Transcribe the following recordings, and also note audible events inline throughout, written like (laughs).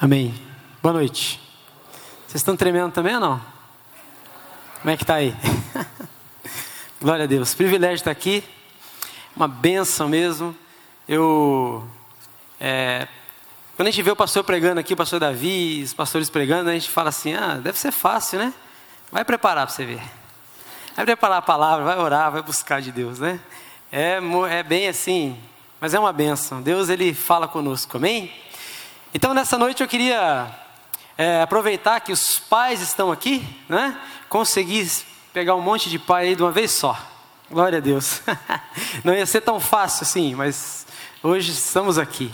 Amém. Boa noite. Vocês estão tremendo também ou não? Como é que está aí? (laughs) Glória a Deus. Privilégio estar aqui. Uma benção mesmo. Eu. É, quando a gente vê o pastor pregando aqui, o pastor Davi, os pastores pregando, a gente fala assim: ah, deve ser fácil, né? Vai preparar para você ver. Vai preparar a palavra, vai orar, vai buscar de Deus, né? É, é bem assim, mas é uma benção. Deus, ele fala conosco, amém? Então, nessa noite eu queria é, aproveitar que os pais estão aqui, né? Conseguir pegar um monte de pai aí de uma vez só. Glória a Deus. (laughs) Não ia ser tão fácil assim, mas hoje estamos aqui.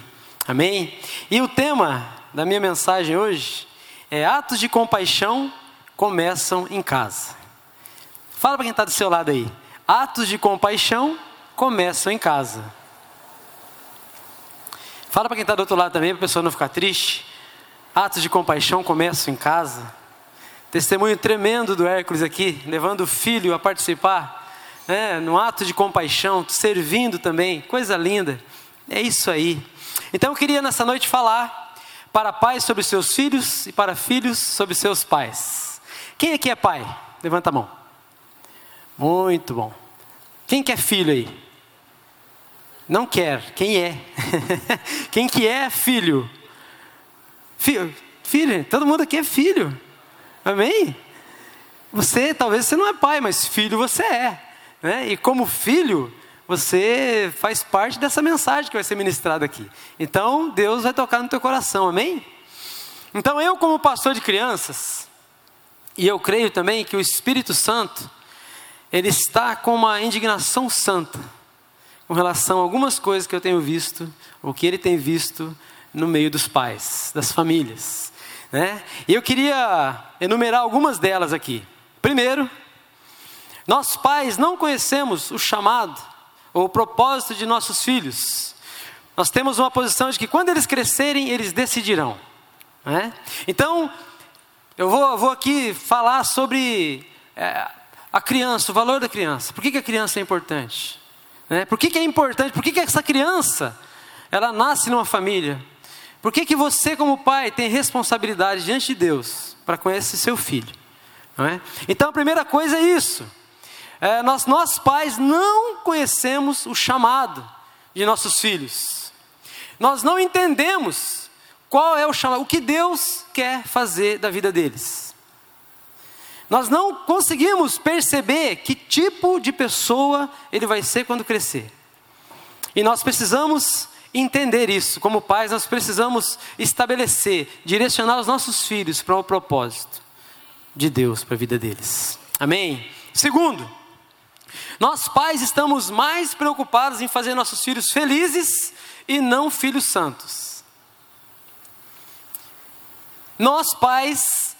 Amém? E o tema da minha mensagem hoje é atos de compaixão começam em casa. Fala para quem está do seu lado aí. Atos de compaixão começam em casa. Fala para quem está do outro lado também, para a pessoa não ficar triste. Atos de compaixão começam em casa. Testemunho tremendo do Hércules aqui, levando o filho a participar, né, no ato de compaixão, servindo também, coisa linda. É isso aí. Então eu queria nessa noite falar para pais sobre seus filhos e para filhos sobre seus pais. Quem aqui é pai? Levanta a mão. Muito bom. Quem que é filho aí? Não quer. Quem é? (laughs) Quem que é filho? Filho, filho, todo mundo aqui é filho. Amém? Você, talvez você não é pai, mas filho você é. Né? E como filho, você faz parte dessa mensagem que vai ser ministrada aqui. Então, Deus vai tocar no teu coração, amém? Então, eu, como pastor de crianças, e eu creio também que o Espírito Santo, ele está com uma indignação santa com relação a algumas coisas que eu tenho visto, ou que ele tem visto no meio dos pais, das famílias. Né? E eu queria enumerar algumas delas aqui. Primeiro, nós pais não conhecemos o chamado ou o propósito de nossos filhos. Nós temos uma posição de que quando eles crescerem, eles decidirão. Né? Então, eu vou, vou, aqui falar sobre é, a criança, o valor da criança. Por que, que a criança é importante? Né? Por que, que é importante? Por que, que essa criança ela nasce numa família? Por que, que você, como pai, tem responsabilidade diante de Deus para conhecer seu filho? É? Então a primeira coisa é isso. É, nós, nós pais não conhecemos o chamado de nossos filhos. Nós não entendemos qual é o chamado, o que Deus quer fazer da vida deles. Nós não conseguimos perceber que tipo de pessoa ele vai ser quando crescer. E nós precisamos entender isso. Como pais, nós precisamos estabelecer, direcionar os nossos filhos para o propósito de Deus para a vida deles. Amém? Segundo, nós pais estamos mais preocupados em fazer nossos filhos felizes e não filhos santos. Nós pais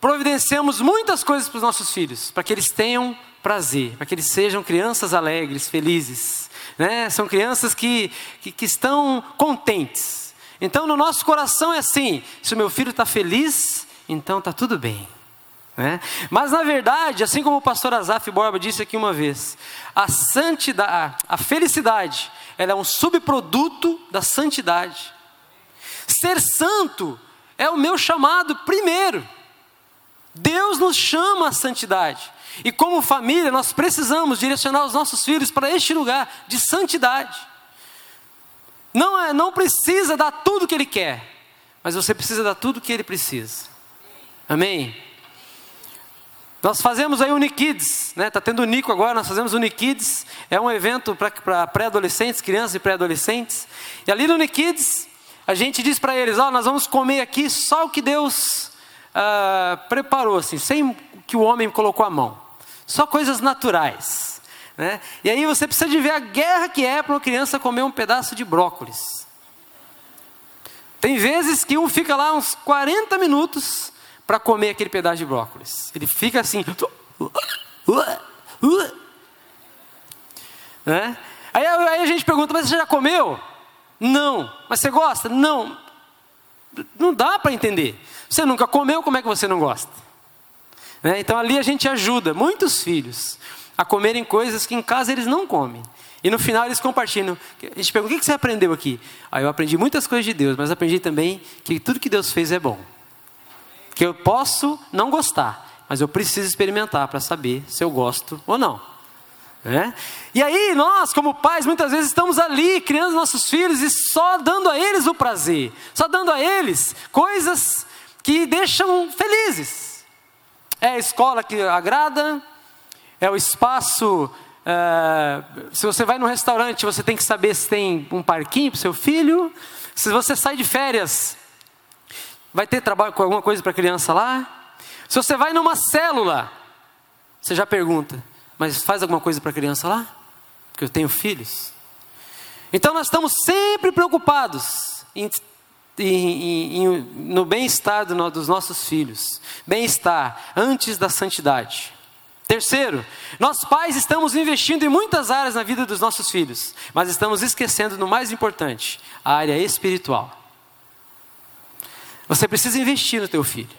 providenciamos muitas coisas para os nossos filhos, para que eles tenham prazer, para que eles sejam crianças alegres, felizes. Né? São crianças que, que, que estão contentes. Então, no nosso coração é assim: se o meu filho está feliz, então está tudo bem. Né? Mas, na verdade, assim como o pastor Azaf Borba disse aqui uma vez, a santidade, a felicidade, ela é um subproduto da santidade. Ser santo é o meu chamado primeiro. Deus nos chama à santidade. E como família, nós precisamos direcionar os nossos filhos para este lugar de santidade. Não, é, não precisa dar tudo o que ele quer, mas você precisa dar tudo o que ele precisa. Amém? Nós fazemos aí o Unikids, né? Está tendo o Nico agora, nós fazemos o Unikids. É um evento para pré-adolescentes, crianças e pré-adolescentes. E ali no Unikids, a gente diz para eles: Ó, oh, nós vamos comer aqui só o que Deus uh, preparou, assim, sem que o homem colocou a mão. Só coisas naturais. Né? E aí você precisa de ver a guerra que é para uma criança comer um pedaço de brócolis. Tem vezes que um fica lá uns 40 minutos para comer aquele pedaço de brócolis. Ele fica assim. Né? Aí, aí a gente pergunta, mas você já comeu? Não. Mas você gosta? Não. Não dá para entender. Você nunca comeu, como é que você não gosta? Né? Então ali a gente ajuda muitos filhos a comerem coisas que em casa eles não comem. E no final eles compartilham. A gente pergunta: o que você aprendeu aqui? Aí eu aprendi muitas coisas de Deus, mas aprendi também que tudo que Deus fez é bom. Que eu posso não gostar, mas eu preciso experimentar para saber se eu gosto ou não. Né? E aí, nós, como pais, muitas vezes estamos ali criando nossos filhos e só dando a eles o prazer, só dando a eles coisas que deixam felizes. É a escola que agrada, é o espaço é, se você vai no restaurante, você tem que saber se tem um parquinho para seu filho. Se você sai de férias, vai ter trabalho com alguma coisa para a criança lá. Se você vai numa célula, você já pergunta, mas faz alguma coisa para a criança lá? Porque eu tenho filhos. Então nós estamos sempre preocupados em, em, em, no bem-estar do, dos nossos filhos. Bem-estar antes da santidade. Terceiro, nós pais estamos investindo em muitas áreas na vida dos nossos filhos, mas estamos esquecendo no mais importante, a área espiritual. Você precisa investir no teu filho.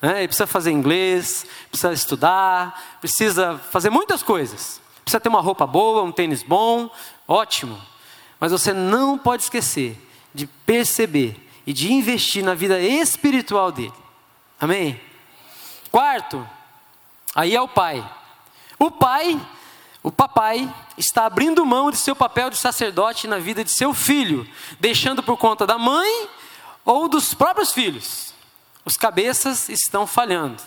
Né? Ele precisa fazer inglês, precisa estudar, precisa fazer muitas coisas. Precisa ter uma roupa boa, um tênis bom, ótimo. Mas você não pode esquecer de perceber e de investir na vida espiritual dele. Amém? Quarto, aí é o pai. O pai, o papai, está abrindo mão de seu papel de sacerdote na vida de seu filho, deixando por conta da mãe ou dos próprios filhos. Os cabeças estão falhando.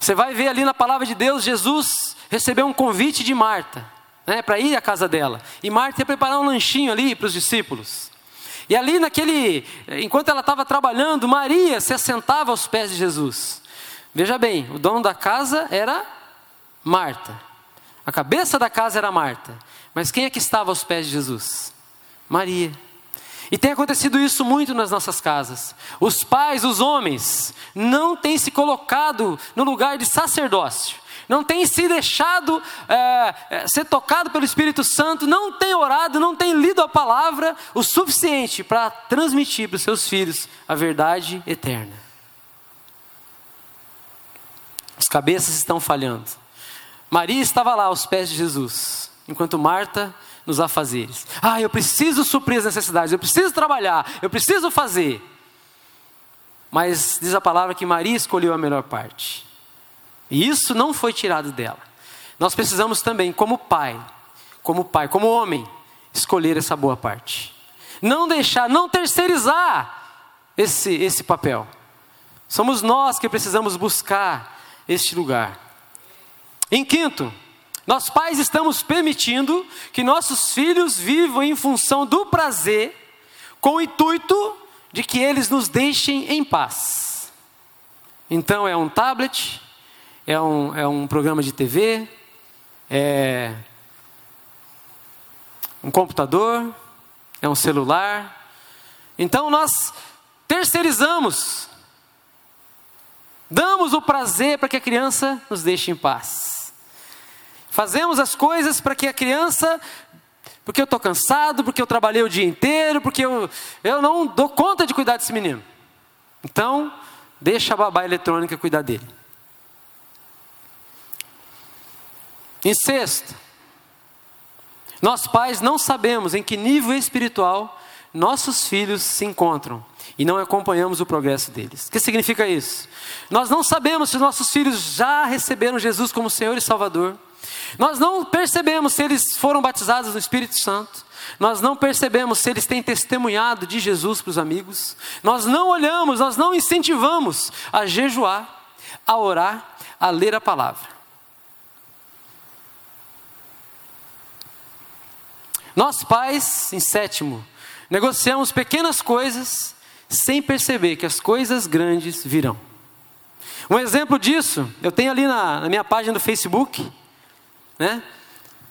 Você vai ver ali na palavra de Deus, Jesus recebeu um convite de Marta, né, para ir à casa dela. E Marta ia preparar um lanchinho ali para os discípulos. E ali naquele, enquanto ela estava trabalhando, Maria se assentava aos pés de Jesus. Veja bem, o dono da casa era Marta. A cabeça da casa era Marta. Mas quem é que estava aos pés de Jesus? Maria. E tem acontecido isso muito nas nossas casas. Os pais, os homens, não têm se colocado no lugar de sacerdócio, não têm se deixado é, ser tocado pelo Espírito Santo, não têm orado, não têm lido a palavra o suficiente para transmitir para os seus filhos a verdade eterna. As cabeças estão falhando. Maria estava lá aos pés de Jesus, enquanto Marta nos afazeres. Ah, eu preciso suprir as necessidades, eu preciso trabalhar, eu preciso fazer. Mas diz a palavra que Maria escolheu a melhor parte. E isso não foi tirado dela. Nós precisamos também, como pai, como pai, como homem, escolher essa boa parte. Não deixar, não terceirizar esse, esse papel. Somos nós que precisamos buscar este lugar. Em quinto, nós pais estamos permitindo que nossos filhos vivam em função do prazer, com o intuito de que eles nos deixem em paz. Então é um tablet, é um, é um programa de TV, é um computador, é um celular. Então nós terceirizamos Damos o prazer para que a criança nos deixe em paz. Fazemos as coisas para que a criança, porque eu estou cansado, porque eu trabalhei o dia inteiro, porque eu, eu não dou conta de cuidar desse menino. Então, deixa a babá eletrônica cuidar dele. Em sexto, nós pais não sabemos em que nível espiritual nossos filhos se encontram e não acompanhamos o progresso deles. O que significa isso? Nós não sabemos se nossos filhos já receberam Jesus como Senhor e Salvador. Nós não percebemos se eles foram batizados no Espírito Santo. Nós não percebemos se eles têm testemunhado de Jesus para os amigos. Nós não olhamos, nós não incentivamos a jejuar, a orar, a ler a palavra. Nós pais, em sétimo, negociamos pequenas coisas sem perceber que as coisas grandes virão. Um exemplo disso, eu tenho ali na, na minha página do Facebook, né?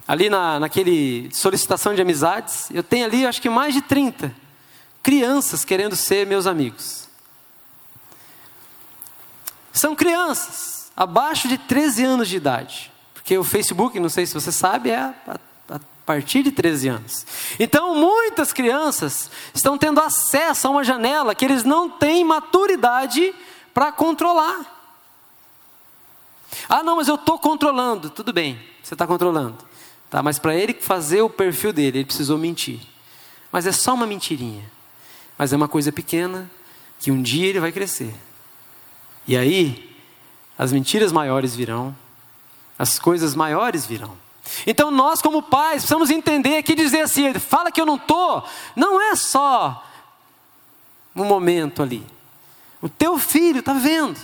ali na, naquele solicitação de amizades, eu tenho ali acho que mais de 30 crianças querendo ser meus amigos. São crianças, abaixo de 13 anos de idade. Porque o Facebook, não sei se você sabe, é a, partir de 13 anos. Então, muitas crianças estão tendo acesso a uma janela que eles não têm maturidade para controlar. Ah, não, mas eu estou controlando. Tudo bem, você está controlando. Tá? Mas para ele fazer o perfil dele, ele precisou mentir. Mas é só uma mentirinha. Mas é uma coisa pequena que um dia ele vai crescer. E aí, as mentiras maiores virão, as coisas maiores virão. Então nós, como pais, precisamos entender que dizer assim, fala que eu não estou, não é só um momento ali. O teu filho está vendo.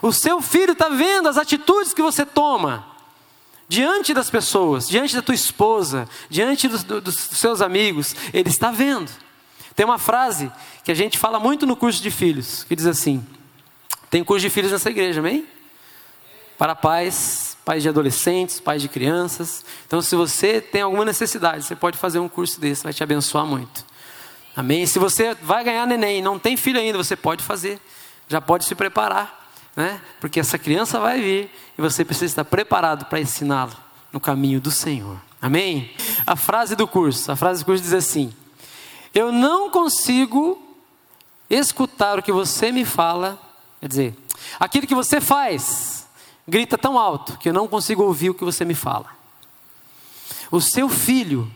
O seu filho está vendo as atitudes que você toma diante das pessoas, diante da tua esposa, diante dos, dos seus amigos. Ele está vendo. Tem uma frase que a gente fala muito no curso de filhos, que diz assim: tem curso de filhos nessa igreja, amém? Para pais, pais de adolescentes, pais de crianças. Então, se você tem alguma necessidade, você pode fazer um curso desse, vai te abençoar muito. Amém? Se você vai ganhar neném não tem filho ainda, você pode fazer, já pode se preparar, né? Porque essa criança vai vir e você precisa estar preparado para ensiná-lo no caminho do Senhor. Amém? A frase do curso, a frase do curso diz assim: Eu não consigo escutar o que você me fala, quer dizer, aquilo que você faz grita tão alto que eu não consigo ouvir o que você me fala. O seu filho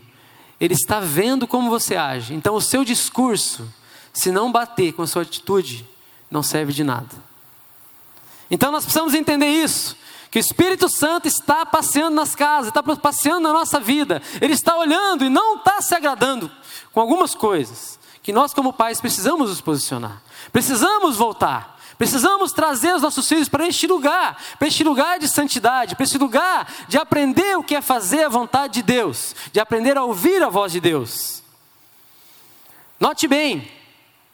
ele está vendo como você age. Então, o seu discurso, se não bater com a sua atitude, não serve de nada. Então, nós precisamos entender isso. Que o Espírito Santo está passeando nas casas, está passeando na nossa vida. Ele está olhando e não está se agradando com algumas coisas. Que nós, como pais, precisamos nos posicionar. Precisamos voltar. Precisamos trazer os nossos filhos para este lugar, para este lugar de santidade, para este lugar de aprender o que é fazer a vontade de Deus, de aprender a ouvir a voz de Deus. Note bem,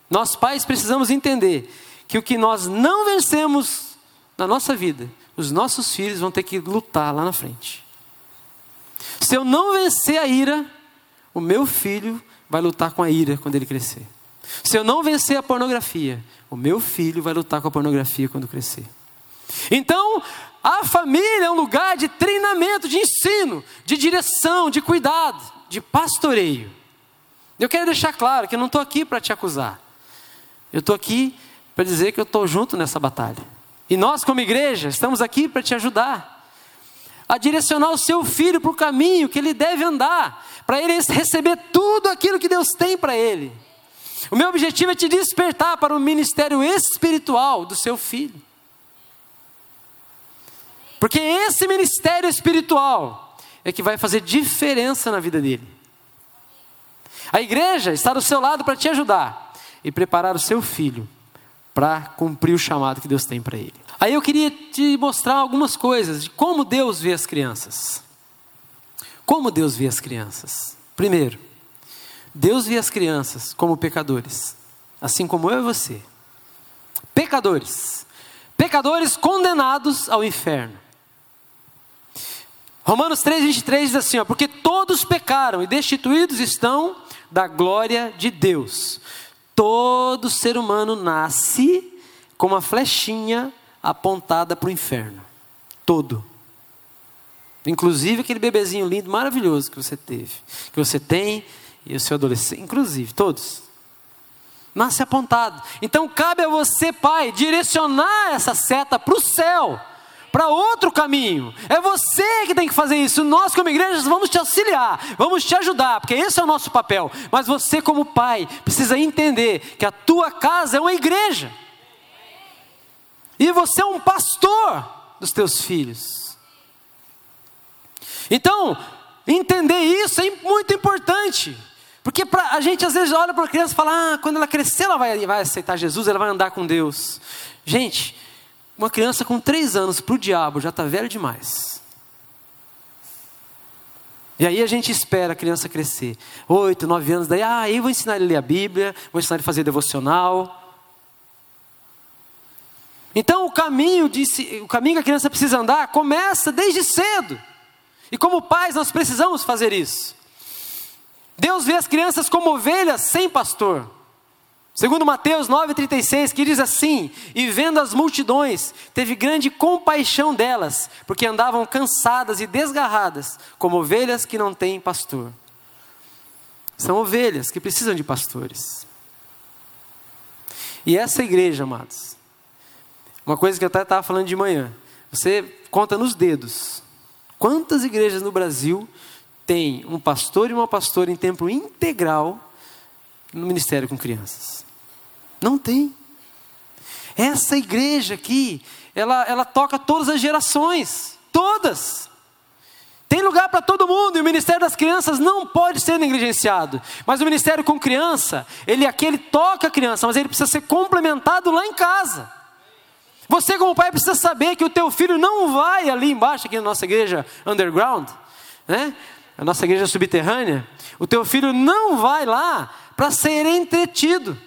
nós pais precisamos entender que o que nós não vencemos na nossa vida, os nossos filhos vão ter que lutar lá na frente. Se eu não vencer a ira, o meu filho vai lutar com a ira quando ele crescer. Se eu não vencer a pornografia, o meu filho vai lutar com a pornografia quando crescer. Então, a família é um lugar de treinamento, de ensino, de direção, de cuidado, de pastoreio. Eu quero deixar claro que eu não estou aqui para te acusar. Eu estou aqui para dizer que eu estou junto nessa batalha. E nós, como igreja, estamos aqui para te ajudar a direcionar o seu filho para o caminho que ele deve andar, para ele receber tudo aquilo que Deus tem para ele. O meu objetivo é te despertar para o ministério espiritual do seu filho. Porque esse ministério espiritual é que vai fazer diferença na vida dele. A igreja está do seu lado para te ajudar e preparar o seu filho para cumprir o chamado que Deus tem para ele. Aí eu queria te mostrar algumas coisas de como Deus vê as crianças. Como Deus vê as crianças? Primeiro, Deus vê as crianças como pecadores, assim como eu e você. Pecadores. Pecadores condenados ao inferno. Romanos 3, 23 diz assim: ó, porque todos pecaram e destituídos estão da glória de Deus. Todo ser humano nasce com uma flechinha apontada para o inferno. Todo. Inclusive aquele bebezinho lindo, maravilhoso que você teve, que você tem, e o seu adolescente, inclusive, todos. Nasce apontado. Então cabe a você, pai, direcionar essa seta para o céu, para outro caminho. É você que tem que fazer isso. Nós, como igreja, vamos te auxiliar, vamos te ajudar, porque esse é o nosso papel. Mas você, como pai, precisa entender que a tua casa é uma igreja. E você é um pastor dos teus filhos. Então, entender isso é muito importante. Porque pra, a gente às vezes olha para a criança e fala: ah, quando ela crescer, ela vai, vai aceitar Jesus, ela vai andar com Deus. Gente, uma criança com três anos para o diabo já está velho demais. E aí a gente espera a criança crescer. Oito, nove anos, daí, ah, aí vou ensinar ele a ler a Bíblia, vou ensinar ele a fazer devocional. Então o caminho, de, o caminho que a criança precisa andar começa desde cedo. E como pais nós precisamos fazer isso. Deus vê as crianças como ovelhas sem pastor. Segundo Mateus 9,36, que diz assim: E vendo as multidões, teve grande compaixão delas, porque andavam cansadas e desgarradas, como ovelhas que não têm pastor. São ovelhas que precisam de pastores. E essa igreja, amados, uma coisa que eu até estava falando de manhã, você conta nos dedos. Quantas igrejas no Brasil tem um pastor e uma pastora em tempo integral no ministério com crianças. Não tem. Essa igreja aqui, ela, ela toca todas as gerações, todas. Tem lugar para todo mundo e o ministério das crianças não pode ser negligenciado. Mas o ministério com criança, ele aqui ele toca a criança, mas ele precisa ser complementado lá em casa. Você como pai precisa saber que o teu filho não vai ali embaixo aqui na nossa igreja underground, né? A nossa igreja subterrânea, o teu filho não vai lá para ser entretido.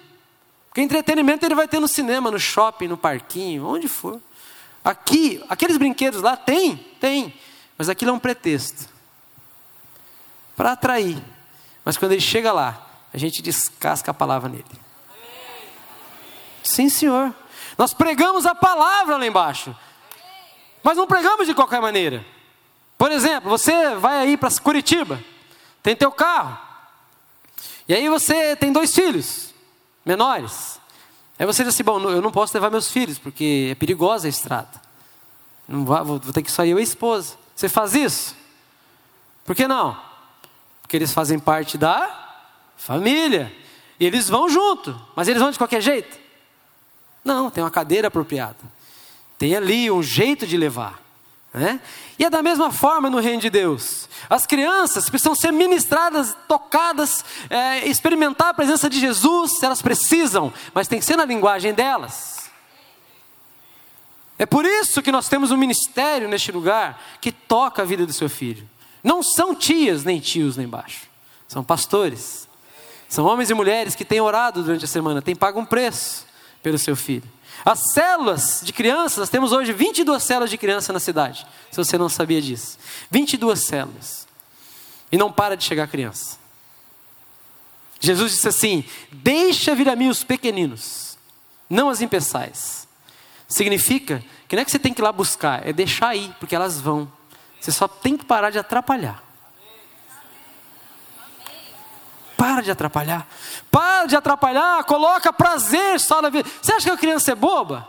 Porque entretenimento ele vai ter no cinema, no shopping, no parquinho, onde for. Aqui, aqueles brinquedos lá tem, tem. Mas aquilo é um pretexto para atrair. Mas quando ele chega lá, a gente descasca a palavra nele. Sim, senhor. Nós pregamos a palavra lá embaixo. Mas não pregamos de qualquer maneira. Por exemplo, você vai aí para Curitiba, tem teu carro. E aí você tem dois filhos menores. Aí você diz assim: bom, eu não posso levar meus filhos, porque é perigosa a estrada. Não vou, vou ter que sair eu e a esposa. Você faz isso? Por que não? Porque eles fazem parte da família. E eles vão junto. Mas eles vão de qualquer jeito? Não, tem uma cadeira apropriada. Tem ali um jeito de levar. Né? E é da mesma forma no reino de Deus. As crianças precisam ser ministradas, tocadas, é, experimentar a presença de Jesus, elas precisam, mas tem que ser na linguagem delas. É por isso que nós temos um ministério neste lugar que toca a vida do seu filho. Não são tias nem tios lá embaixo, são pastores. São homens e mulheres que têm orado durante a semana, têm pago um preço pelo seu filho. As células de crianças, nós temos hoje 22 células de criança na cidade, se você não sabia disso. 22 células. E não para de chegar criança. Jesus disse assim: Deixa vir a mim os pequeninos, não as impeçais Significa que não é que você tem que ir lá buscar, é deixar ir, porque elas vão. Você só tem que parar de atrapalhar. Para de atrapalhar. Para de atrapalhar, coloca prazer só na vida. Você acha que a criança é boba?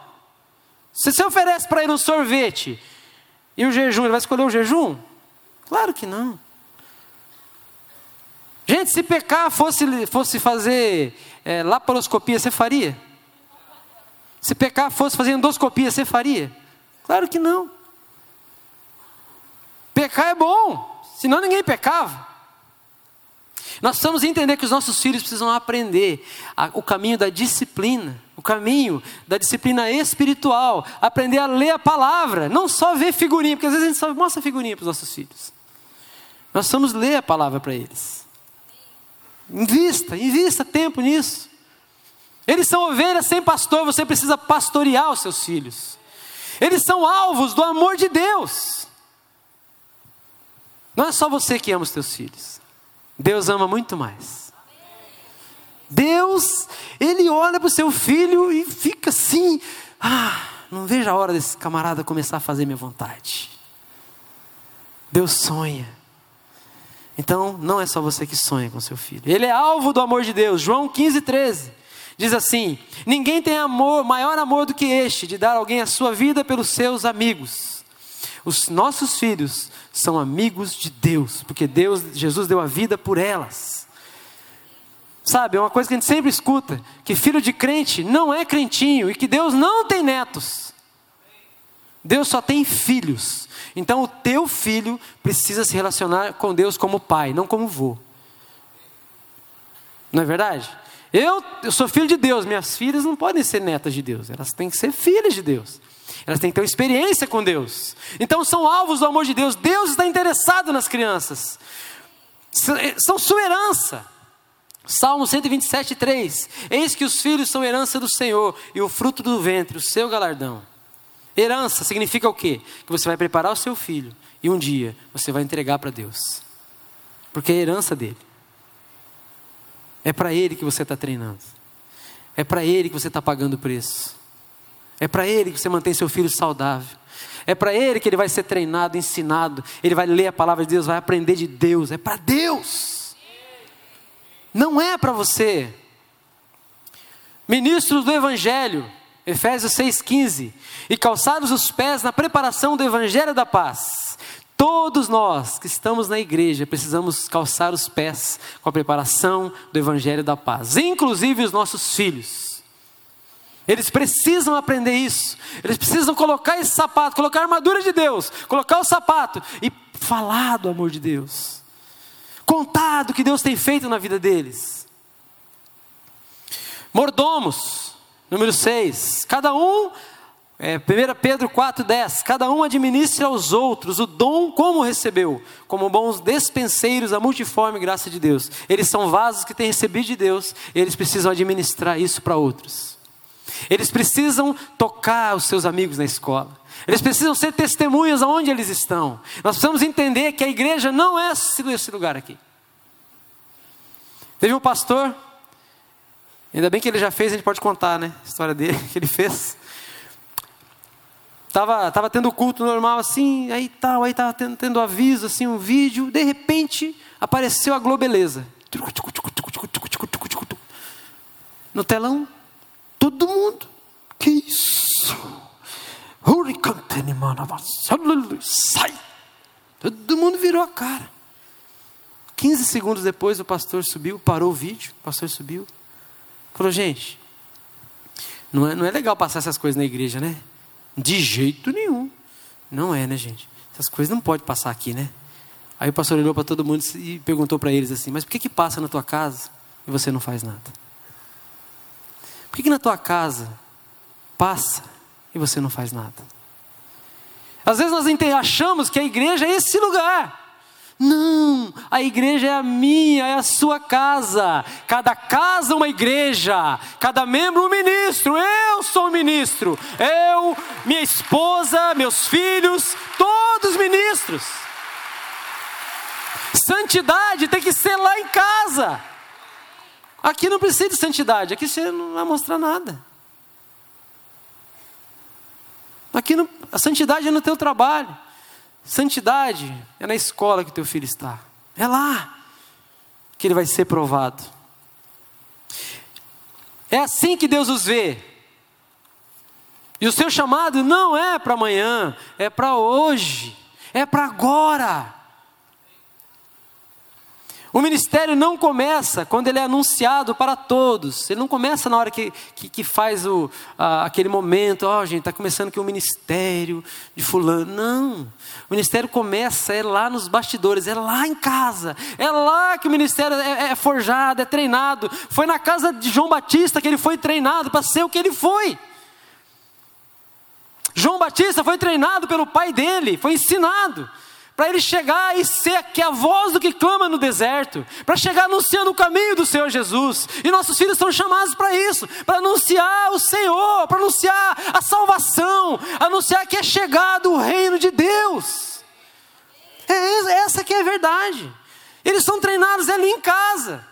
Se você oferece para ele um sorvete e o jejum, ele vai escolher o jejum? Claro que não. Gente, se pecar fosse, fosse fazer é, laparoscopia, você faria? Se pecar fosse fazer endoscopia, você faria? Claro que não. Pecar é bom, senão ninguém pecava. Nós precisamos entender que os nossos filhos precisam aprender a, o caminho da disciplina, o caminho da disciplina espiritual, aprender a ler a palavra, não só ver figurinha, porque às vezes a gente só mostra figurinha para os nossos filhos. Nós precisamos ler a palavra para eles. Invista, invista tempo nisso. Eles são ovelhas sem pastor, você precisa pastorear os seus filhos. Eles são alvos do amor de Deus. Não é só você que ama os teus filhos. Deus ama muito mais. Deus, Ele olha para o seu filho e fica assim: ah, não vejo a hora desse camarada começar a fazer minha vontade. Deus sonha. Então, não é só você que sonha com seu filho. Ele é alvo do amor de Deus. João 15, 13. Diz assim: Ninguém tem amor, maior amor do que este, de dar alguém a sua vida pelos seus amigos. Os nossos filhos são amigos de Deus, porque Deus, Jesus deu a vida por elas. Sabe, é uma coisa que a gente sempre escuta: que filho de crente não é crentinho e que Deus não tem netos. Deus só tem filhos. Então o teu filho precisa se relacionar com Deus como pai, não como vô. Não é verdade? Eu, eu sou filho de Deus, minhas filhas não podem ser netas de Deus, elas têm que ser filhas de Deus. Elas têm que ter uma experiência com Deus. Então são alvos do amor de Deus. Deus está interessado nas crianças. Eh, são sua herança. Salmo 127, 3. Eis que os filhos são herança do Senhor e o fruto do ventre, o seu galardão. Herança significa o quê? Que você vai preparar o seu filho e um dia você vai entregar para Deus. Porque é herança dele. É para Ele que você está treinando. É para Ele que você está pagando o preço. É para Ele que você mantém seu filho saudável. É para Ele que ele vai ser treinado, ensinado. Ele vai ler a palavra de Deus, vai aprender de Deus. É para Deus. Não é para você. Ministros do Evangelho, Efésios 6,15. E calçados os pés na preparação do Evangelho da paz Todos nós que estamos na igreja precisamos calçar os pés com a preparação do Evangelho da Paz, inclusive os nossos filhos. Eles precisam aprender isso, eles precisam colocar esse sapato, colocar a armadura de Deus, colocar o sapato e falar do amor de Deus, contar do que Deus tem feito na vida deles. Mordomos, número 6, cada um é, 1 Pedro 4,10: Cada um administra aos outros o dom como recebeu, como bons despenseiros a multiforme graça de Deus. Eles são vasos que têm recebido de Deus, eles precisam administrar isso para outros. Eles precisam tocar os seus amigos na escola. Eles precisam ser testemunhas aonde eles estão. Nós precisamos entender que a igreja não é esse lugar aqui. Teve um pastor, ainda bem que ele já fez, a gente pode contar, né? A história dele, (laughs) que ele fez. Tava, tava tendo culto normal assim, aí tal, aí tava tendo, tendo aviso, assim, um vídeo, de repente apareceu a Globeleza. No telão, todo mundo. Que isso? Sai! Todo mundo virou a cara. 15 segundos depois o pastor subiu, parou o vídeo, o pastor subiu. Falou, gente, não é, não é legal passar essas coisas na igreja, né? De jeito nenhum. Não é, né, gente? Essas coisas não pode passar aqui, né? Aí o pastor olhou para todo mundo e perguntou para eles assim: Mas por que que passa na tua casa e você não faz nada? Que que na tua casa passa e você não faz nada? Às vezes nós achamos que a igreja é esse lugar. Não, a igreja é a minha, é a sua casa. Cada casa uma igreja, cada membro um ministro. Eu sou ministro. Eu, minha esposa, meus filhos, todos ministros. Santidade tem que ser lá em casa. Aqui não precisa de santidade, aqui você não vai mostrar nada. Aqui não, a santidade é no teu trabalho. Santidade é na escola que teu filho está. É lá que ele vai ser provado. É assim que Deus os vê. E o seu chamado não é para amanhã, é para hoje, é para agora. O ministério não começa quando ele é anunciado para todos. Ele não começa na hora que, que, que faz o, aquele momento, ó, oh, gente, está começando aqui o um ministério de fulano. Não. O ministério começa, é lá nos bastidores, é lá em casa. É lá que o ministério é, é forjado, é treinado. Foi na casa de João Batista que ele foi treinado para ser o que ele foi. João Batista foi treinado pelo pai dele, foi ensinado para ele chegar e ser que a voz do que clama no deserto, para chegar anunciando o caminho do Senhor Jesus. E nossos filhos são chamados para isso, para anunciar o Senhor, para anunciar a salvação, anunciar que é chegado o reino de Deus. É essa que é a verdade. Eles são treinados ali em casa.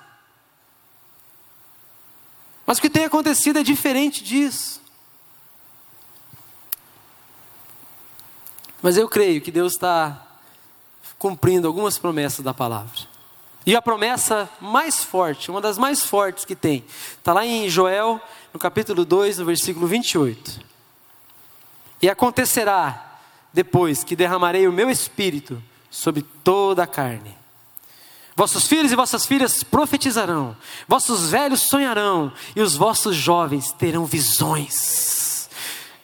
Mas o que tem acontecido é diferente disso. Mas eu creio que Deus está cumprindo algumas promessas da palavra. E a promessa mais forte, uma das mais fortes que tem, está lá em Joel, no capítulo 2, no versículo 28. E acontecerá depois que derramarei o meu espírito sobre toda a carne. Vossos filhos e vossas filhas profetizarão, vossos velhos sonharão, e os vossos jovens terão visões.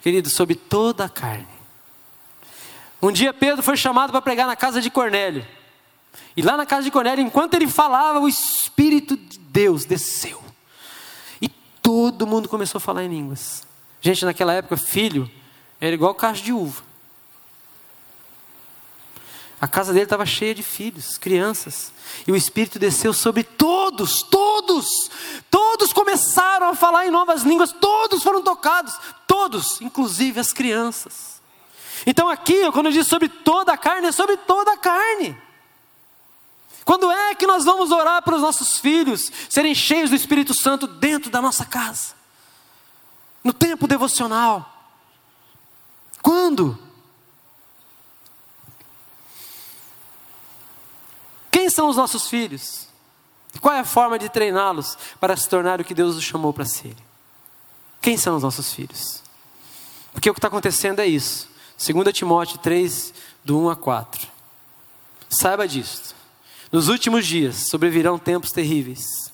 Querido, sobre toda a carne. Um dia Pedro foi chamado para pregar na casa de Cornélio. E lá na casa de Cornélio, enquanto ele falava, o Espírito de Deus desceu. E todo mundo começou a falar em línguas. Gente, naquela época, filho era igual cacho de uva. A casa dele estava cheia de filhos, crianças. E o Espírito desceu sobre todos, todos. Todos começaram a falar em novas línguas, todos foram tocados, todos, inclusive as crianças. Então aqui, quando digo sobre toda a carne, é sobre toda a carne. Quando é que nós vamos orar para os nossos filhos serem cheios do Espírito Santo dentro da nossa casa? No tempo devocional. Quando? Quem são os nossos filhos? Qual é a forma de treiná-los para se tornar o que Deus os chamou para ser? Quem são os nossos filhos? Porque o que está acontecendo é isso. 2 Timóteo 3, do 1 a 4. Saiba disto. Nos últimos dias sobrevirão tempos terríveis.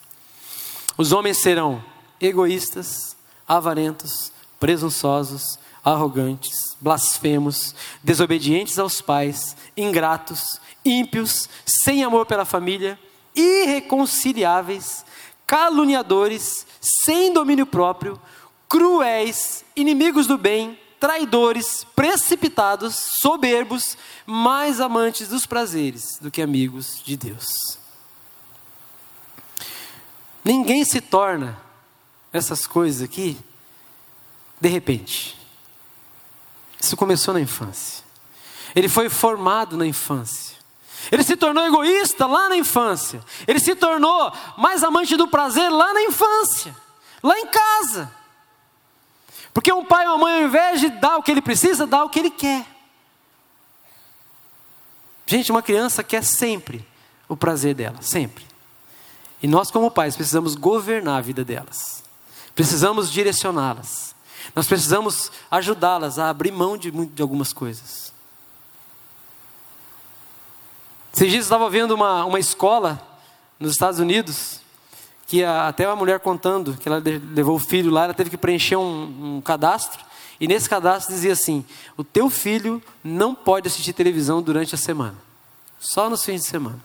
Os homens serão egoístas, avarentos, presunçosos, arrogantes, blasfemos, desobedientes aos pais, ingratos, ímpios, sem amor pela família, irreconciliáveis, caluniadores, sem domínio próprio, cruéis, inimigos do bem, traidores, precipitados, soberbos, mais amantes dos prazeres do que amigos de Deus. Ninguém se torna essas coisas aqui de repente. Isso começou na infância. Ele foi formado na infância. Ele se tornou egoísta lá na infância. Ele se tornou mais amante do prazer lá na infância, lá em casa. Porque um pai ou uma mãe, ao invés de dar o que ele precisa, dá o que ele quer. Gente, uma criança quer sempre o prazer dela, sempre. E nós, como pais, precisamos governar a vida delas, precisamos direcioná-las, nós precisamos ajudá-las a abrir mão de, de algumas coisas. Esses dias eu estava vendo uma, uma escola nos Estados Unidos, que a, até uma mulher contando que ela levou o filho lá, ela teve que preencher um, um cadastro, e nesse cadastro dizia assim: o teu filho não pode assistir televisão durante a semana, só nos fins de semana.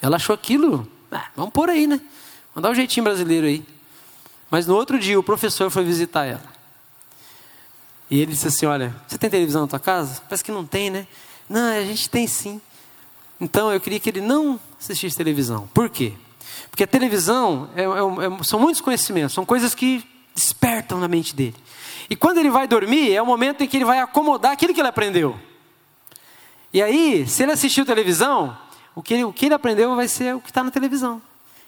Ela achou aquilo, ah, vamos pôr aí, né? Vamos dar um jeitinho brasileiro aí. Mas no outro dia o professor foi visitar ela. E ele disse assim: Olha, você tem televisão na tua casa? Parece que não tem, né? Não, a gente tem sim. Então eu queria que ele não assistisse televisão. Por quê? Porque a televisão é, é, é, são muitos conhecimentos, são coisas que despertam na mente dele. E quando ele vai dormir, é o momento em que ele vai acomodar aquilo que ele aprendeu. E aí, se ele assistiu televisão, o que ele, o que ele aprendeu vai ser o que está na televisão.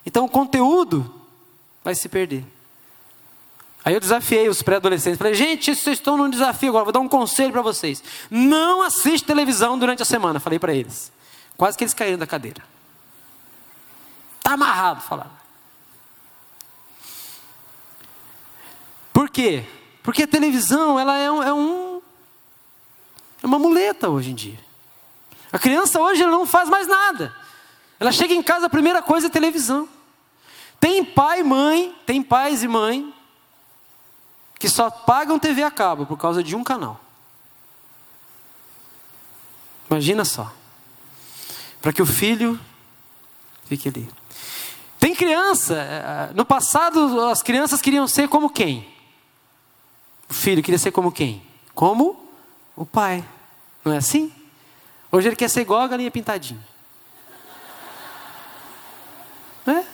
Então o conteúdo vai se perder. Aí eu desafiei os pré-adolescentes. Falei, gente, vocês estão num desafio agora, vou dar um conselho para vocês. Não assiste televisão durante a semana. Falei para eles. Quase que eles caíram da cadeira. Está amarrado, falaram. Por quê? Porque a televisão ela é, um, é, um, é uma muleta hoje em dia. A criança hoje ela não faz mais nada. Ela chega em casa, a primeira coisa é televisão. Tem pai e mãe, tem pais e mãe que só pagam TV a cabo por causa de um canal. Imagina só. Para que o filho fique ali. Tem criança, eh, no passado as crianças queriam ser como quem? O filho queria ser como quem? Como o pai. Não é assim? Hoje ele quer ser igual a galinha pintadinha. É?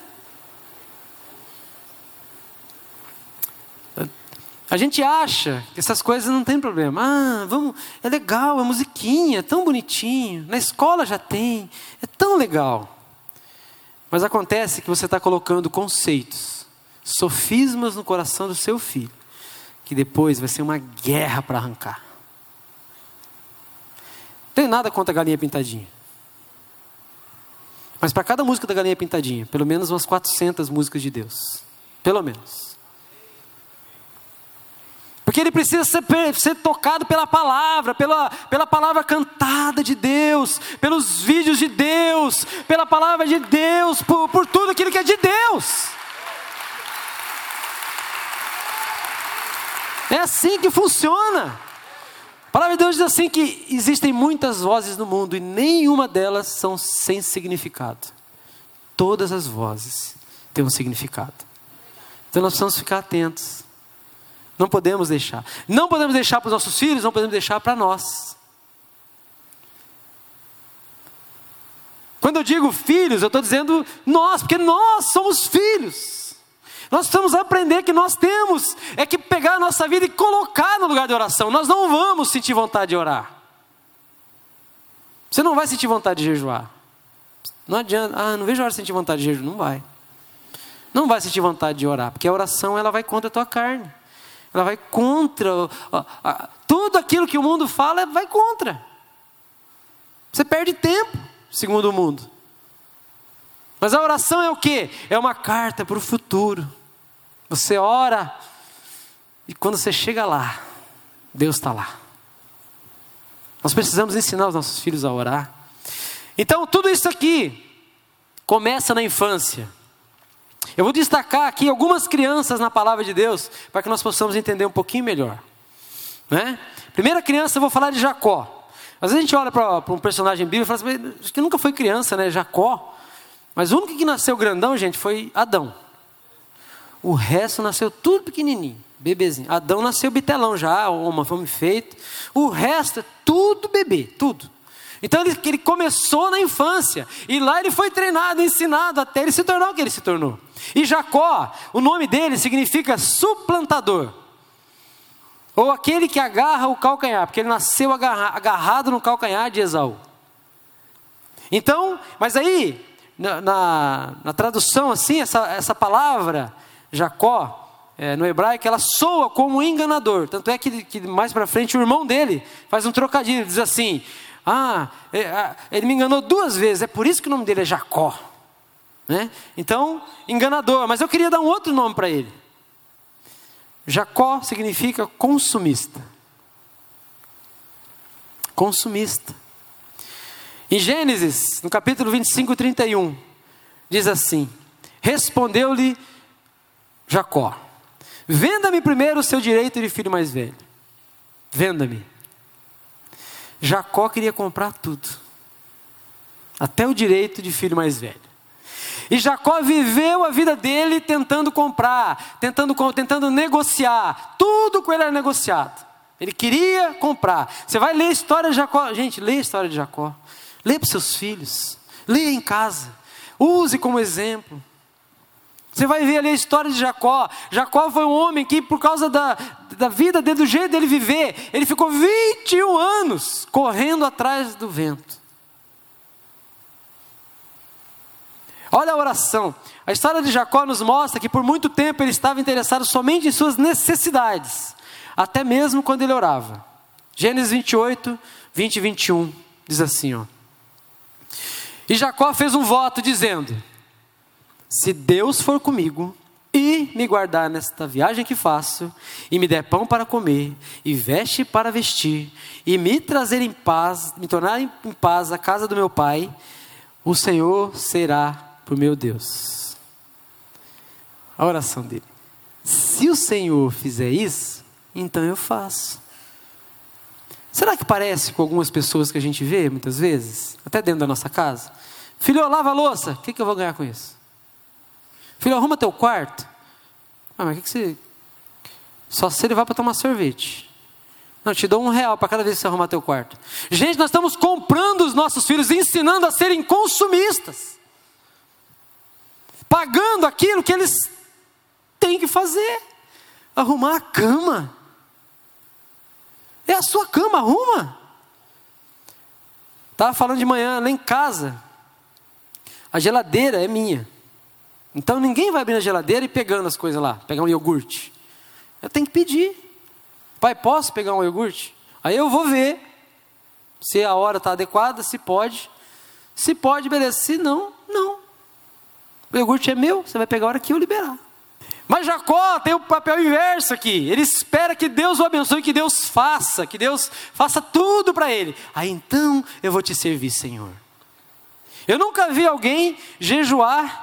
A gente acha que essas coisas não tem problema. Ah, vamos, é legal, é musiquinha, é tão bonitinho. Na escola já tem, é tão legal. Mas acontece que você está colocando conceitos, sofismas no coração do seu filho, que depois vai ser uma guerra para arrancar. Tem nada contra a galinha pintadinha. Mas para cada música da galinha pintadinha, pelo menos umas 400 músicas de Deus. Pelo menos. Porque ele precisa ser, ser, tocado pela palavra, pela, pela palavra cantada de Deus, pelos vídeos de Deus, pela palavra de Deus, por, por tudo aquilo que é de Deus. É assim que funciona. A palavra de Deus diz assim que existem muitas vozes no mundo e nenhuma delas são sem significado. Todas as vozes têm um significado. Então nós precisamos ficar atentos. Não podemos deixar. Não podemos deixar para os nossos filhos, não podemos deixar para nós. Quando eu digo filhos, eu estou dizendo nós, porque nós somos filhos. Nós precisamos aprender que nós temos é que pegar a nossa vida e colocar no lugar de oração. Nós não vamos sentir vontade de orar. Você não vai sentir vontade de jejuar. Não adianta, ah, não vejo a hora de sentir vontade de jejuar. Não vai. Não vai sentir vontade de orar, porque a oração ela vai contra a tua carne. Ela vai contra. tudo aquilo que o mundo fala vai contra. Você perde tempo, segundo o mundo. Mas a oração é o que? É uma carta para o futuro. Você ora e quando você chega lá, Deus está lá. Nós precisamos ensinar os nossos filhos a orar. Então, tudo isso aqui começa na infância. Eu vou destacar aqui algumas crianças na palavra de Deus, para que nós possamos entender um pouquinho melhor. Né? Primeira criança, eu vou falar de Jacó. Às vezes a gente olha para um personagem bíblico e fala assim, acho que nunca foi criança, né? Jacó. Mas o único que nasceu grandão, gente, foi Adão. O resto nasceu tudo pequenininho, bebezinho. Adão nasceu bitelão já, uma fome feito. O resto é tudo bebê, tudo. Então ele, ele começou na infância. E lá ele foi treinado, ensinado, até ele se tornar o que ele se tornou. E Jacó, o nome dele significa suplantador. Ou aquele que agarra o calcanhar, porque ele nasceu agarrado no calcanhar de Esaú. Então, mas aí, na, na, na tradução assim, essa, essa palavra, Jacó, é, no hebraico, ela soa como enganador. Tanto é que, que mais para frente o irmão dele faz um trocadilho, diz assim: Ah, é, ele me enganou duas vezes, é por isso que o nome dele é Jacó. Né? Então, enganador, mas eu queria dar um outro nome para ele. Jacó significa consumista. Consumista. Em Gênesis, no capítulo 25, 31, diz assim: Respondeu-lhe Jacó: Venda-me primeiro o seu direito de filho mais velho. Venda-me. Jacó queria comprar tudo, até o direito de filho mais velho. E Jacó viveu a vida dele tentando comprar, tentando, tentando negociar. Tudo com ele era negociado. Ele queria comprar. Você vai ler a história de Jacó. Gente, lê a história de Jacó. Lê para os seus filhos. Lê em casa. Use como exemplo. Você vai ver ali a história de Jacó. Jacó foi um homem que, por causa da, da vida dele, do jeito dele viver, ele ficou 21 anos correndo atrás do vento. Olha a oração. A história de Jacó nos mostra que por muito tempo ele estava interessado somente em suas necessidades, até mesmo quando ele orava. Gênesis 28, 20 e 21 diz assim: ó. E Jacó fez um voto dizendo: Se Deus for comigo e me guardar nesta viagem que faço, e me der pão para comer, e veste para vestir, e me trazer em paz, me tornar em paz a casa do meu pai, o Senhor será o meu Deus. A oração dele. Se o Senhor fizer isso, então eu faço. Será que parece com algumas pessoas que a gente vê muitas vezes, até dentro da nossa casa? Filho, lava a louça, o que, que eu vou ganhar com isso? Filho, arruma teu quarto. Ah, mas o que, que você. Só se ele vai para tomar sorvete. Não, te dou um real para cada vez que você arrumar teu quarto. Gente, nós estamos comprando os nossos filhos, ensinando a serem consumistas pagando aquilo que eles têm que fazer arrumar a cama. É a sua cama, arruma. Estava falando de manhã lá em casa. A geladeira é minha. Então ninguém vai abrir a geladeira e pegando as coisas lá, pegar um iogurte. Eu tenho que pedir. Pai, posso pegar um iogurte? Aí eu vou ver se a hora está adequada, se pode. Se pode, beleza. Se não, não. O iogurte é meu, você vai pegar a hora que eu liberar. Mas Jacó tem o papel inverso aqui. Ele espera que Deus o abençoe, que Deus faça, que Deus faça tudo para ele. Aí então eu vou te servir, Senhor. Eu nunca vi alguém jejuar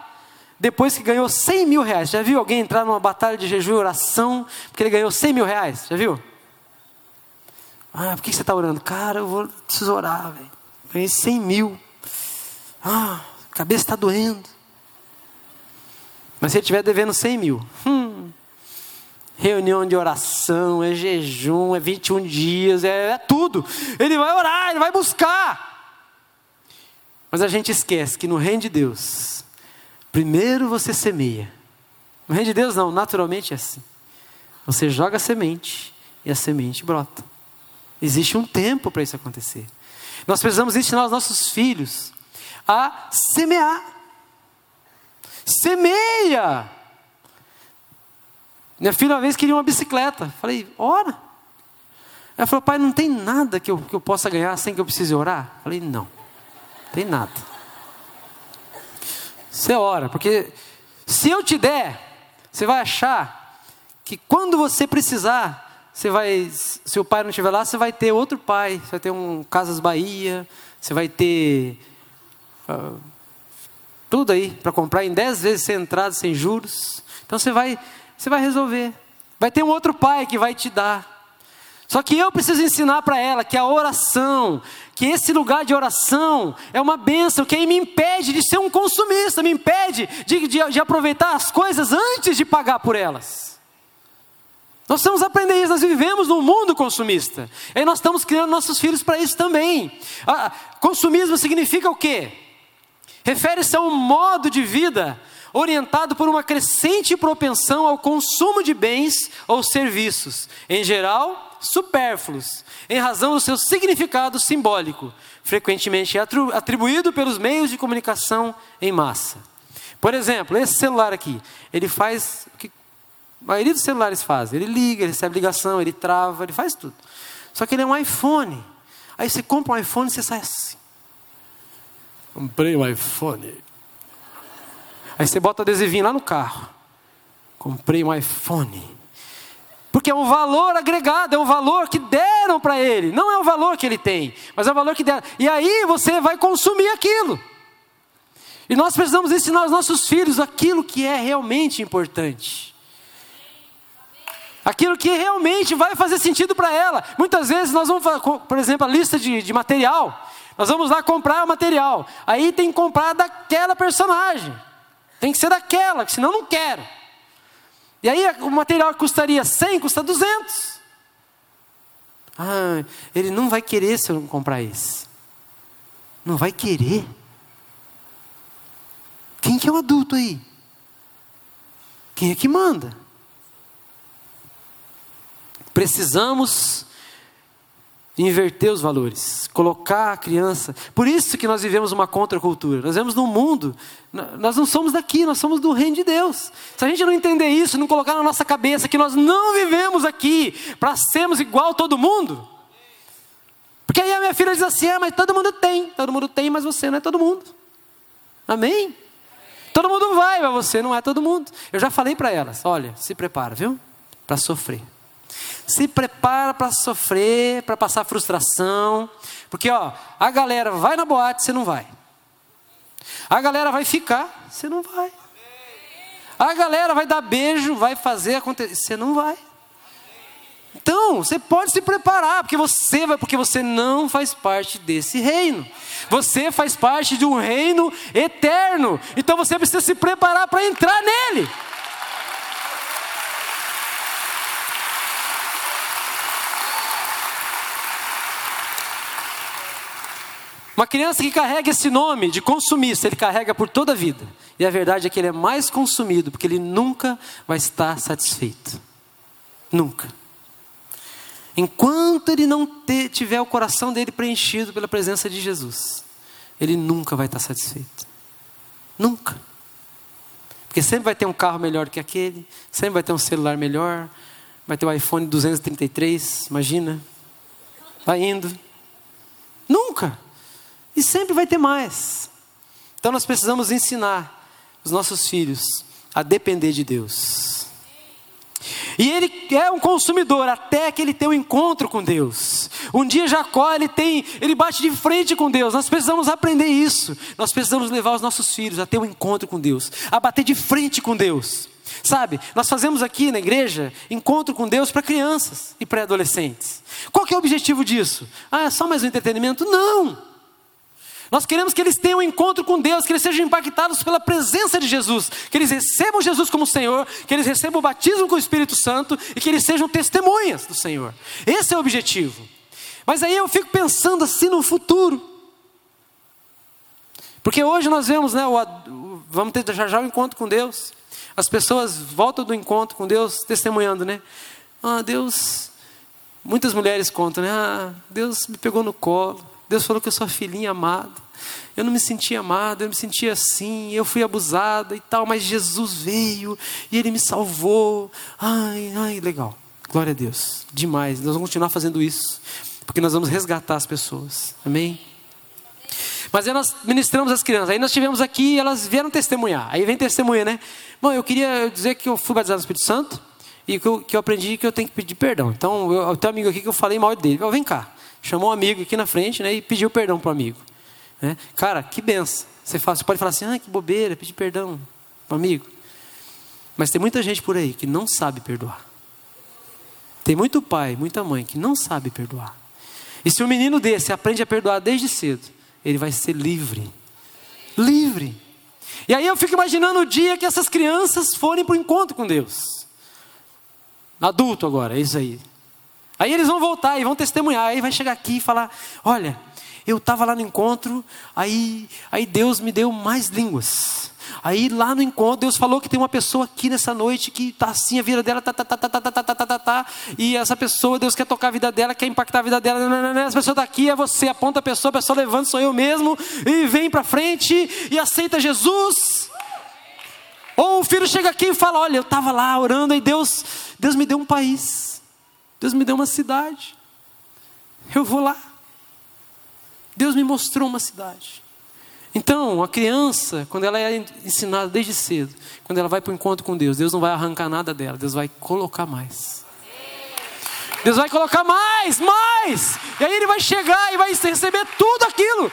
depois que ganhou 100 mil reais. Já viu alguém entrar numa batalha de jejum e oração porque ele ganhou 100 mil reais? Já viu? Ah, por que você está orando? Cara, eu vou tesourar, velho. Ganhei 100 mil. Ah, cabeça está doendo. Mas se ele estiver devendo 100 mil, hum, reunião de oração, é jejum, é 21 dias, é, é tudo. Ele vai orar, ele vai buscar. Mas a gente esquece que no reino de Deus, primeiro você semeia. No reino de Deus, não, naturalmente é assim. Você joga a semente e a semente brota. Existe um tempo para isso acontecer. Nós precisamos ensinar os nossos filhos a semear semeia. Minha filha uma vez queria uma bicicleta. Falei, ora. Ela falou, pai, não tem nada que eu, que eu possa ganhar sem que eu precise orar? Falei, não, tem nada. Você ora, porque se eu te der, você vai achar que quando você precisar, você vai, se o pai não estiver lá, você vai ter outro pai, você vai ter um Casas Bahia, você vai ter uh, tudo aí para comprar em 10 vezes sem entrada, sem juros. Então você vai, você vai resolver. Vai ter um outro pai que vai te dar. Só que eu preciso ensinar para ela que a oração, que esse lugar de oração é uma bênção, que aí me impede de ser um consumista, me impede de, de, de aproveitar as coisas antes de pagar por elas. Nós estamos aprendendo isso, nós vivemos num mundo consumista. E nós estamos criando nossos filhos para isso também. Ah, consumismo significa o quê? Refere-se a um modo de vida orientado por uma crescente propensão ao consumo de bens ou serviços, em geral, supérfluos, em razão do seu significado simbólico, frequentemente atribuído pelos meios de comunicação em massa. Por exemplo, esse celular aqui, ele faz o que a maioria dos celulares faz. Ele liga, ele recebe ligação, ele trava, ele faz tudo. Só que ele é um iPhone. Aí você compra um iPhone e você sai assim. Comprei um iPhone. Aí você bota o adesivinho lá no carro. Comprei um iPhone. É um valor agregado, é um valor que deram para ele. Não é o valor que ele tem, mas é o valor que deram. E aí você vai consumir aquilo. E nós precisamos ensinar aos nossos filhos aquilo que é realmente importante. Aquilo que realmente vai fazer sentido para ela. Muitas vezes nós vamos, por exemplo, a lista de, de material. Nós vamos lá comprar o material. Aí tem que comprar daquela personagem. Tem que ser daquela, senão não quero. E aí o material que custaria 100 custa 200. Ah, ele não vai querer se eu não comprar esse. Não vai querer. Quem que é o adulto aí? Quem é que manda? Precisamos inverter os valores, colocar a criança. Por isso que nós vivemos uma contracultura. Nós vivemos num mundo, nós não somos daqui, nós somos do reino de Deus. Se a gente não entender isso, não colocar na nossa cabeça que nós não vivemos aqui para sermos igual todo mundo. Porque aí a minha filha diz assim: é, mas todo mundo tem, todo mundo tem, mas você não é todo mundo. Amém? Todo mundo vai, mas você não é todo mundo. Eu já falei para elas: olha, se prepara, viu? Para sofrer. Se prepara para sofrer, para passar frustração. Porque, ó, a galera vai na boate, você não vai. A galera vai ficar, você não vai. A galera vai dar beijo, vai fazer acontecer, você não vai. Então, você pode se preparar, porque você vai, porque você não faz parte desse reino. Você faz parte de um reino eterno. Então você precisa se preparar para entrar nele. Uma criança que carrega esse nome de consumista, ele carrega por toda a vida. E a verdade é que ele é mais consumido, porque ele nunca vai estar satisfeito. Nunca. Enquanto ele não ter, tiver o coração dele preenchido pela presença de Jesus, ele nunca vai estar satisfeito. Nunca. Porque sempre vai ter um carro melhor que aquele, sempre vai ter um celular melhor, vai ter o iPhone 233, imagina. Vai indo. Nunca. E sempre vai ter mais. Então nós precisamos ensinar os nossos filhos a depender de Deus. E ele é um consumidor até que ele tenha um encontro com Deus. Um dia Jacó ele tem, ele bate de frente com Deus. Nós precisamos aprender isso. Nós precisamos levar os nossos filhos a ter um encontro com Deus, a bater de frente com Deus. Sabe, nós fazemos aqui na igreja encontro com Deus para crianças e pré-adolescentes. Qual que é o objetivo disso? Ah, é só mais um entretenimento? Não! Nós queremos que eles tenham um encontro com Deus, que eles sejam impactados pela presença de Jesus, que eles recebam Jesus como Senhor, que eles recebam o batismo com o Espírito Santo e que eles sejam testemunhas do Senhor. Esse é o objetivo. Mas aí eu fico pensando assim no futuro. Porque hoje nós vemos, né, o, vamos ter já já o encontro com Deus. As pessoas voltam do encontro com Deus testemunhando, né? Ah, Deus. Muitas mulheres contam, né? Ah, Deus me pegou no colo. Deus falou que eu sou a filhinha amada. Eu não me sentia amada, eu me sentia assim, eu fui abusada e tal, mas Jesus veio e Ele me salvou. Ai, ai, legal. Glória a Deus. Demais. Nós vamos continuar fazendo isso, porque nós vamos resgatar as pessoas. Amém? Mas aí nós ministramos as crianças. Aí nós tivemos aqui, elas vieram testemunhar. Aí vem testemunha, né? Bom, eu queria dizer que eu fui batizado no Espírito Santo e que eu, que eu aprendi que eu tenho que pedir perdão. Então, eu, eu tenho um amigo aqui que eu falei mal dele. Oh, vem cá. Chamou um amigo aqui na frente né, e pediu perdão para o amigo. Né? Cara, que benção. Você, fala, você pode falar assim, ah, que bobeira, pedir perdão, amigo. Mas tem muita gente por aí que não sabe perdoar. Tem muito pai, muita mãe que não sabe perdoar. E se um menino desse aprende a perdoar desde cedo, ele vai ser livre. Livre. E aí eu fico imaginando o dia que essas crianças forem para o encontro com Deus. Adulto agora, é isso aí. Aí eles vão voltar e vão testemunhar. Aí vai chegar aqui e falar: Olha, eu estava lá no encontro, aí, aí Deus me deu mais línguas. Aí lá no encontro, Deus falou que tem uma pessoa aqui nessa noite que está assim, a vida dela tá, tá, tá, tá, tá, tá, tá, tá, tá, tá, e essa pessoa, Deus quer tocar a vida dela, quer impactar a vida dela, não, não, não, essa pessoa está aqui, é você, aponta a pessoa, a pessoa levanta, sou eu mesmo, e vem para frente e aceita Jesus. Ou o filho chega aqui e fala: Olha, eu estava lá orando, e Deus, Deus me deu um país, Deus me deu uma cidade, eu vou lá. Deus me mostrou uma cidade. Então, a criança, quando ela é ensinada desde cedo, quando ela vai para o encontro com Deus, Deus não vai arrancar nada dela, Deus vai colocar mais. Deus vai colocar mais, mais. E aí ele vai chegar e vai receber tudo aquilo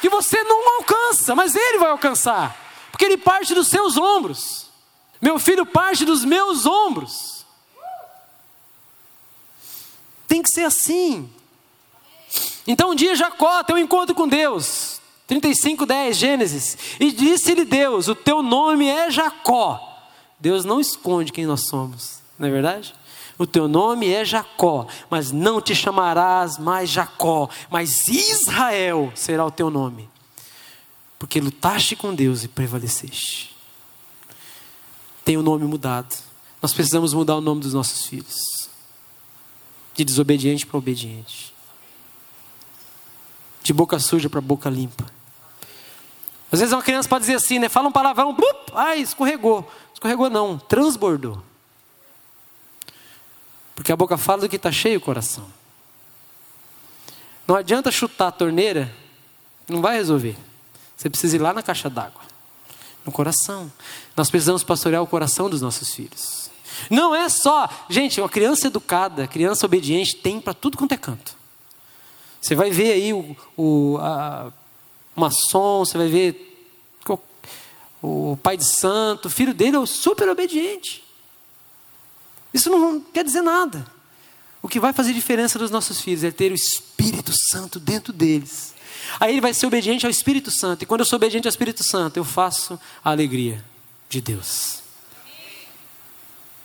que você não alcança, mas ele vai alcançar, porque ele parte dos seus ombros. Meu filho parte dos meus ombros. Tem que ser assim. Então um dia Jacó tem um encontro com Deus. 35, 10, Gênesis. E disse-lhe Deus: O teu nome é Jacó. Deus não esconde quem nós somos, não é verdade? O teu nome é Jacó, mas não te chamarás mais Jacó, mas Israel será o teu nome, porque lutaste com Deus e prevaleceste. Tem o nome mudado. Nós precisamos mudar o nome dos nossos filhos, de desobediente para obediente, de boca suja para boca limpa. Às vezes uma criança pode dizer assim, né? Fala um palavrão, blup, ai, escorregou. Escorregou não, transbordou. Porque a boca fala do que está cheio o coração. Não adianta chutar a torneira, não vai resolver. Você precisa ir lá na caixa d'água, no coração. Nós precisamos pastorear o coração dos nossos filhos. Não é só, gente, uma criança educada, criança obediente, tem para tudo quanto é canto. Você vai ver aí o, o a, maçom, você vai ver o pai de santo, o filho dele é super obediente. Isso não quer dizer nada. O que vai fazer diferença dos nossos filhos é ter o Espírito Santo dentro deles. Aí ele vai ser obediente ao Espírito Santo. E quando eu sou obediente ao Espírito Santo, eu faço a alegria de Deus.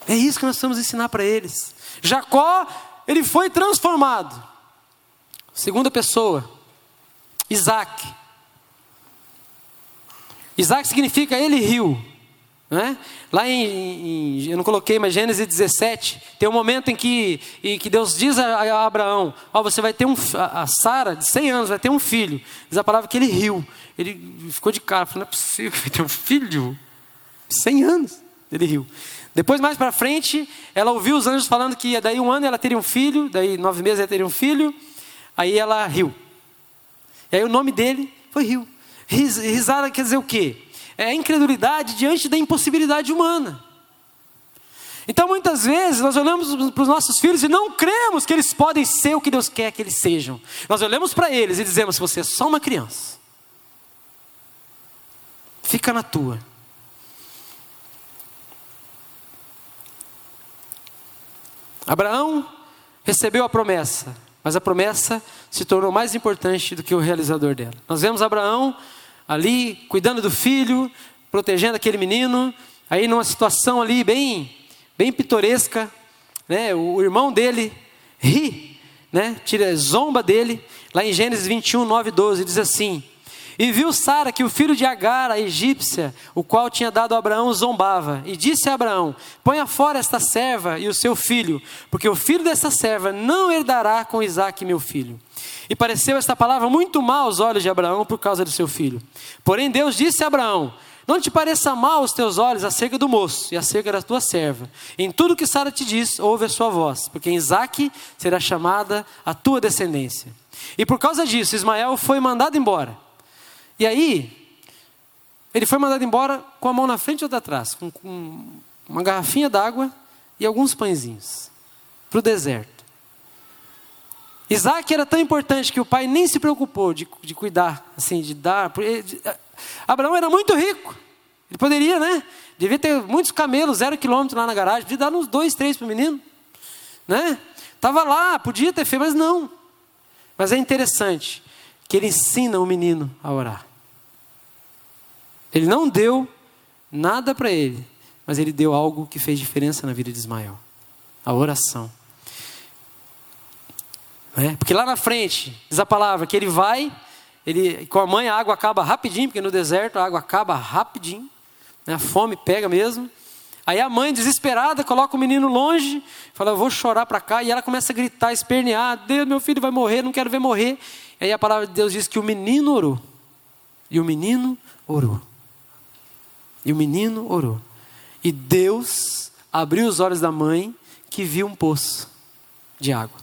É isso que nós precisamos ensinar para eles. Jacó, ele foi transformado. Segunda pessoa, Isaac. Isaac significa ele riu. Né? Lá em, em, eu não coloquei, mas Gênesis 17, tem um momento em que, em que Deus diz a, a Abraão: Ó, você vai ter um, a, a Sara, de 100 anos, vai ter um filho. Diz a palavra que ele riu. Ele ficou de cara, falou: não é possível que vai ter um filho. 100 anos. Ele riu. Depois, mais para frente, ela ouviu os anjos falando que daí um ano ela teria um filho, daí nove meses ela teria um filho. Aí ela riu. E aí o nome dele foi Rio. Risada quer dizer o quê? É incredulidade diante da impossibilidade humana. Então, muitas vezes, nós olhamos para os nossos filhos e não cremos que eles podem ser o que Deus quer que eles sejam. Nós olhamos para eles e dizemos: você é só uma criança. Fica na tua. Abraão recebeu a promessa, mas a promessa se tornou mais importante do que o realizador dela. Nós vemos Abraão ali cuidando do filho, protegendo aquele menino, aí numa situação ali bem, bem pitoresca, né? O irmão dele ri, né? Tira zomba dele, lá em Gênesis 21, 9 12, diz assim: E viu Sara que o filho de Agar, a egípcia, o qual tinha dado a Abraão, zombava, e disse a Abraão: Ponha fora esta serva e o seu filho, porque o filho dessa serva não herdará com Isaque, meu filho. E pareceu esta palavra muito mal aos olhos de Abraão por causa do seu filho. Porém, Deus disse a Abraão: Não te pareça mal aos teus olhos acerca do moço e acerca da tua serva. Em tudo que Sara te diz, ouve a sua voz, porque em Isaque será chamada a tua descendência. E por causa disso, Ismael foi mandado embora. E aí, ele foi mandado embora com a mão na frente e outra atrás, com, com uma garrafinha d'água e alguns pãezinhos, para o deserto. Isaac era tão importante que o pai nem se preocupou de, de cuidar, assim, de dar. Abraão era muito rico. Ele poderia, né? Devia ter muitos camelos, zero quilômetro lá na garagem. Podia dar uns dois, três para o menino. Né? Estava lá, podia ter feito, mas não. Mas é interessante que ele ensina o menino a orar. Ele não deu nada para ele, mas ele deu algo que fez diferença na vida de Ismael: a oração. É, porque lá na frente, diz a palavra, que ele vai, ele, com a mãe a água acaba rapidinho, porque no deserto a água acaba rapidinho, né, a fome pega mesmo. Aí a mãe, desesperada, coloca o menino longe, fala: Eu vou chorar para cá. E ela começa a gritar, espernear: Deus, meu filho vai morrer, não quero ver morrer. E aí a palavra de Deus diz que o menino orou. E o menino orou. E o menino orou. E Deus abriu os olhos da mãe, que viu um poço de água.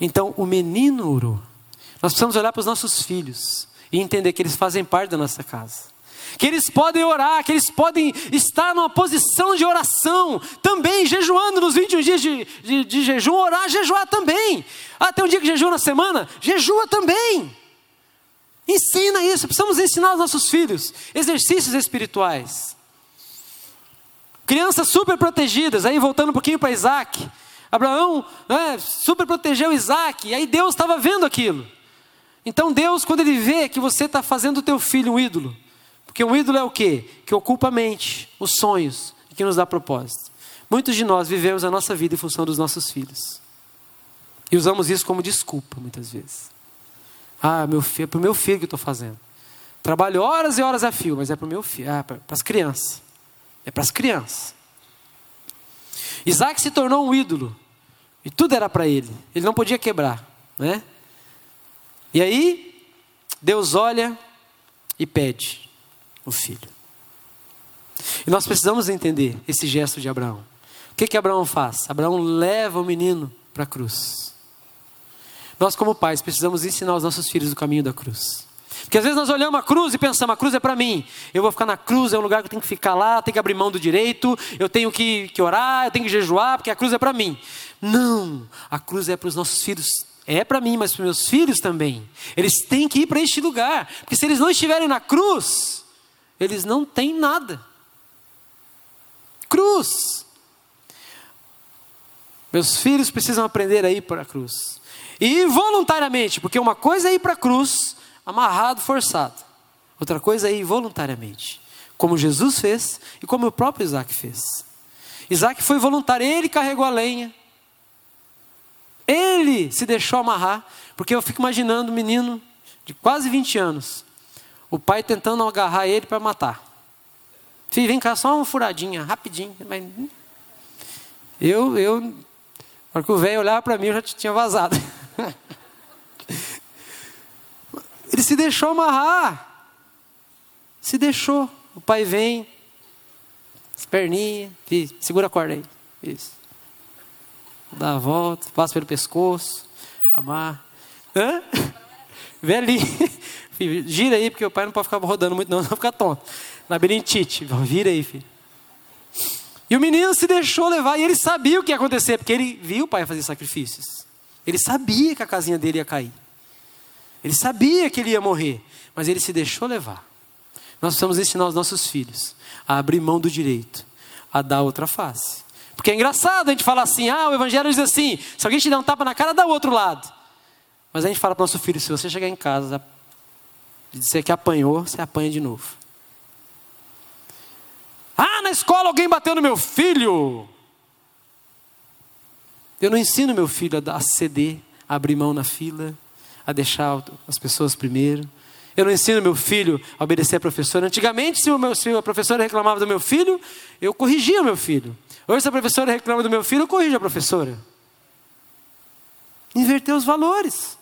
Então, o menino orou. Nós precisamos olhar para os nossos filhos e entender que eles fazem parte da nossa casa. Que eles podem orar, que eles podem estar numa posição de oração, também jejuando nos 21 dias de, de, de jejum, orar, jejuar também. Ah, tem um dia que jejua na semana? Jejua também. Ensina isso, precisamos ensinar aos nossos filhos exercícios espirituais. Crianças super protegidas, aí voltando um pouquinho para Isaac. Abraão né, super protegeu Isaac, e aí Deus estava vendo aquilo. Então Deus, quando Ele vê que você está fazendo o teu filho um ídolo, porque um ídolo é o quê? Que ocupa a mente, os sonhos, e que nos dá propósito. Muitos de nós vivemos a nossa vida em função dos nossos filhos. E usamos isso como desculpa, muitas vezes. Ah, meu filho, é para o meu filho que estou fazendo. Trabalho horas e horas a fio, mas é para o meu filho, ah, para as crianças. É para as crianças. Isaac se tornou um ídolo. E tudo era para ele. Ele não podia quebrar. Né? E aí, Deus olha e pede o filho. E nós precisamos entender esse gesto de Abraão. O que, que Abraão faz? Abraão leva o menino para a cruz. Nós, como pais, precisamos ensinar os nossos filhos o caminho da cruz. Porque às vezes nós olhamos a cruz e pensamos, a cruz é para mim. Eu vou ficar na cruz, é um lugar que eu tenho que ficar lá, tenho que abrir mão do direito, eu tenho que, que orar, eu tenho que jejuar, porque a cruz é para mim. Não, a cruz é para os nossos filhos. É para mim, mas para os meus filhos também. Eles têm que ir para este lugar. Porque se eles não estiverem na cruz, eles não têm nada. Cruz. Meus filhos precisam aprender a ir para a cruz. E voluntariamente, porque uma coisa é ir para a cruz amarrado, forçado. Outra coisa é ir voluntariamente, como Jesus fez e como o próprio Isaac fez. Isaac foi voluntário, ele carregou a lenha, ele se deixou amarrar, porque eu fico imaginando um menino de quase 20 anos, o pai tentando agarrar ele para matar. Filho, vem cá, só uma furadinha, rapidinho. Eu, eu, porque o velho olhava para mim, eu já tinha vazado. (laughs) (laughs) Ele se deixou amarrar. Se deixou. O pai vem, as perninhas, segura a corda aí. Isso. Dá a volta, passa pelo pescoço, amarra. Hã? (laughs) Velhinho. (laughs) Gira aí, porque o pai não pode ficar rodando muito, não, não ficar tonto. Labirintite. Vira aí, filho. E o menino se deixou levar e ele sabia o que ia acontecer, porque ele viu o pai fazer sacrifícios. Ele sabia que a casinha dele ia cair. Ele sabia que ele ia morrer, mas ele se deixou levar. Nós precisamos ensinar os nossos filhos a abrir mão do direito, a dar outra face. Porque é engraçado a gente falar assim: ah, o Evangelho diz assim, se alguém te der um tapa na cara, dá o outro lado. Mas a gente fala para o nosso filho: se você chegar em casa e dizer que apanhou, você apanha de novo. Ah, na escola alguém bateu no meu filho. Eu não ensino meu filho a ceder, a abrir mão na fila a deixar as pessoas primeiro. Eu não ensino meu filho a obedecer a professora. Antigamente, se, meu, se a professora reclamava do meu filho, eu corrigia o meu filho. Hoje, se a professora reclama do meu filho, eu corrijo a professora. Inverter os valores.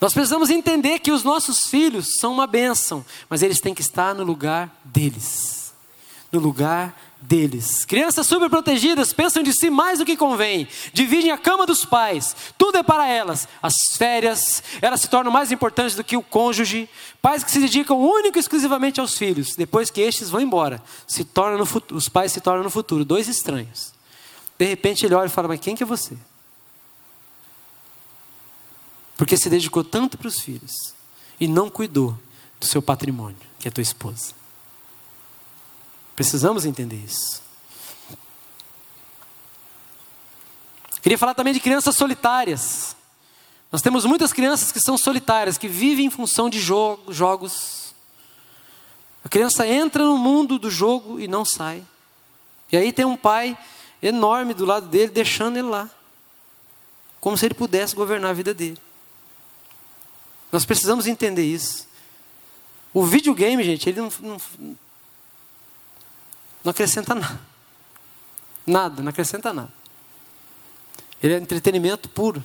Nós precisamos entender que os nossos filhos são uma bênção, mas eles têm que estar no lugar deles. No lugar deles. Crianças superprotegidas pensam de si mais do que convém, dividem a cama dos pais, tudo é para elas. As férias, elas se tornam mais importantes do que o cônjuge. Pais que se dedicam único e exclusivamente aos filhos, depois que estes vão embora, se tornam futuro, os pais se tornam no futuro dois estranhos. De repente ele olha e fala: Mas quem que é você? Porque se dedicou tanto para os filhos e não cuidou do seu patrimônio, que é tua esposa. Precisamos entender isso. Queria falar também de crianças solitárias. Nós temos muitas crianças que são solitárias, que vivem em função de jogo, jogos. A criança entra no mundo do jogo e não sai. E aí tem um pai enorme do lado dele, deixando ele lá. Como se ele pudesse governar a vida dele. Nós precisamos entender isso. O videogame, gente, ele não, não, não acrescenta nada. Nada, não acrescenta nada. Ele é entretenimento puro.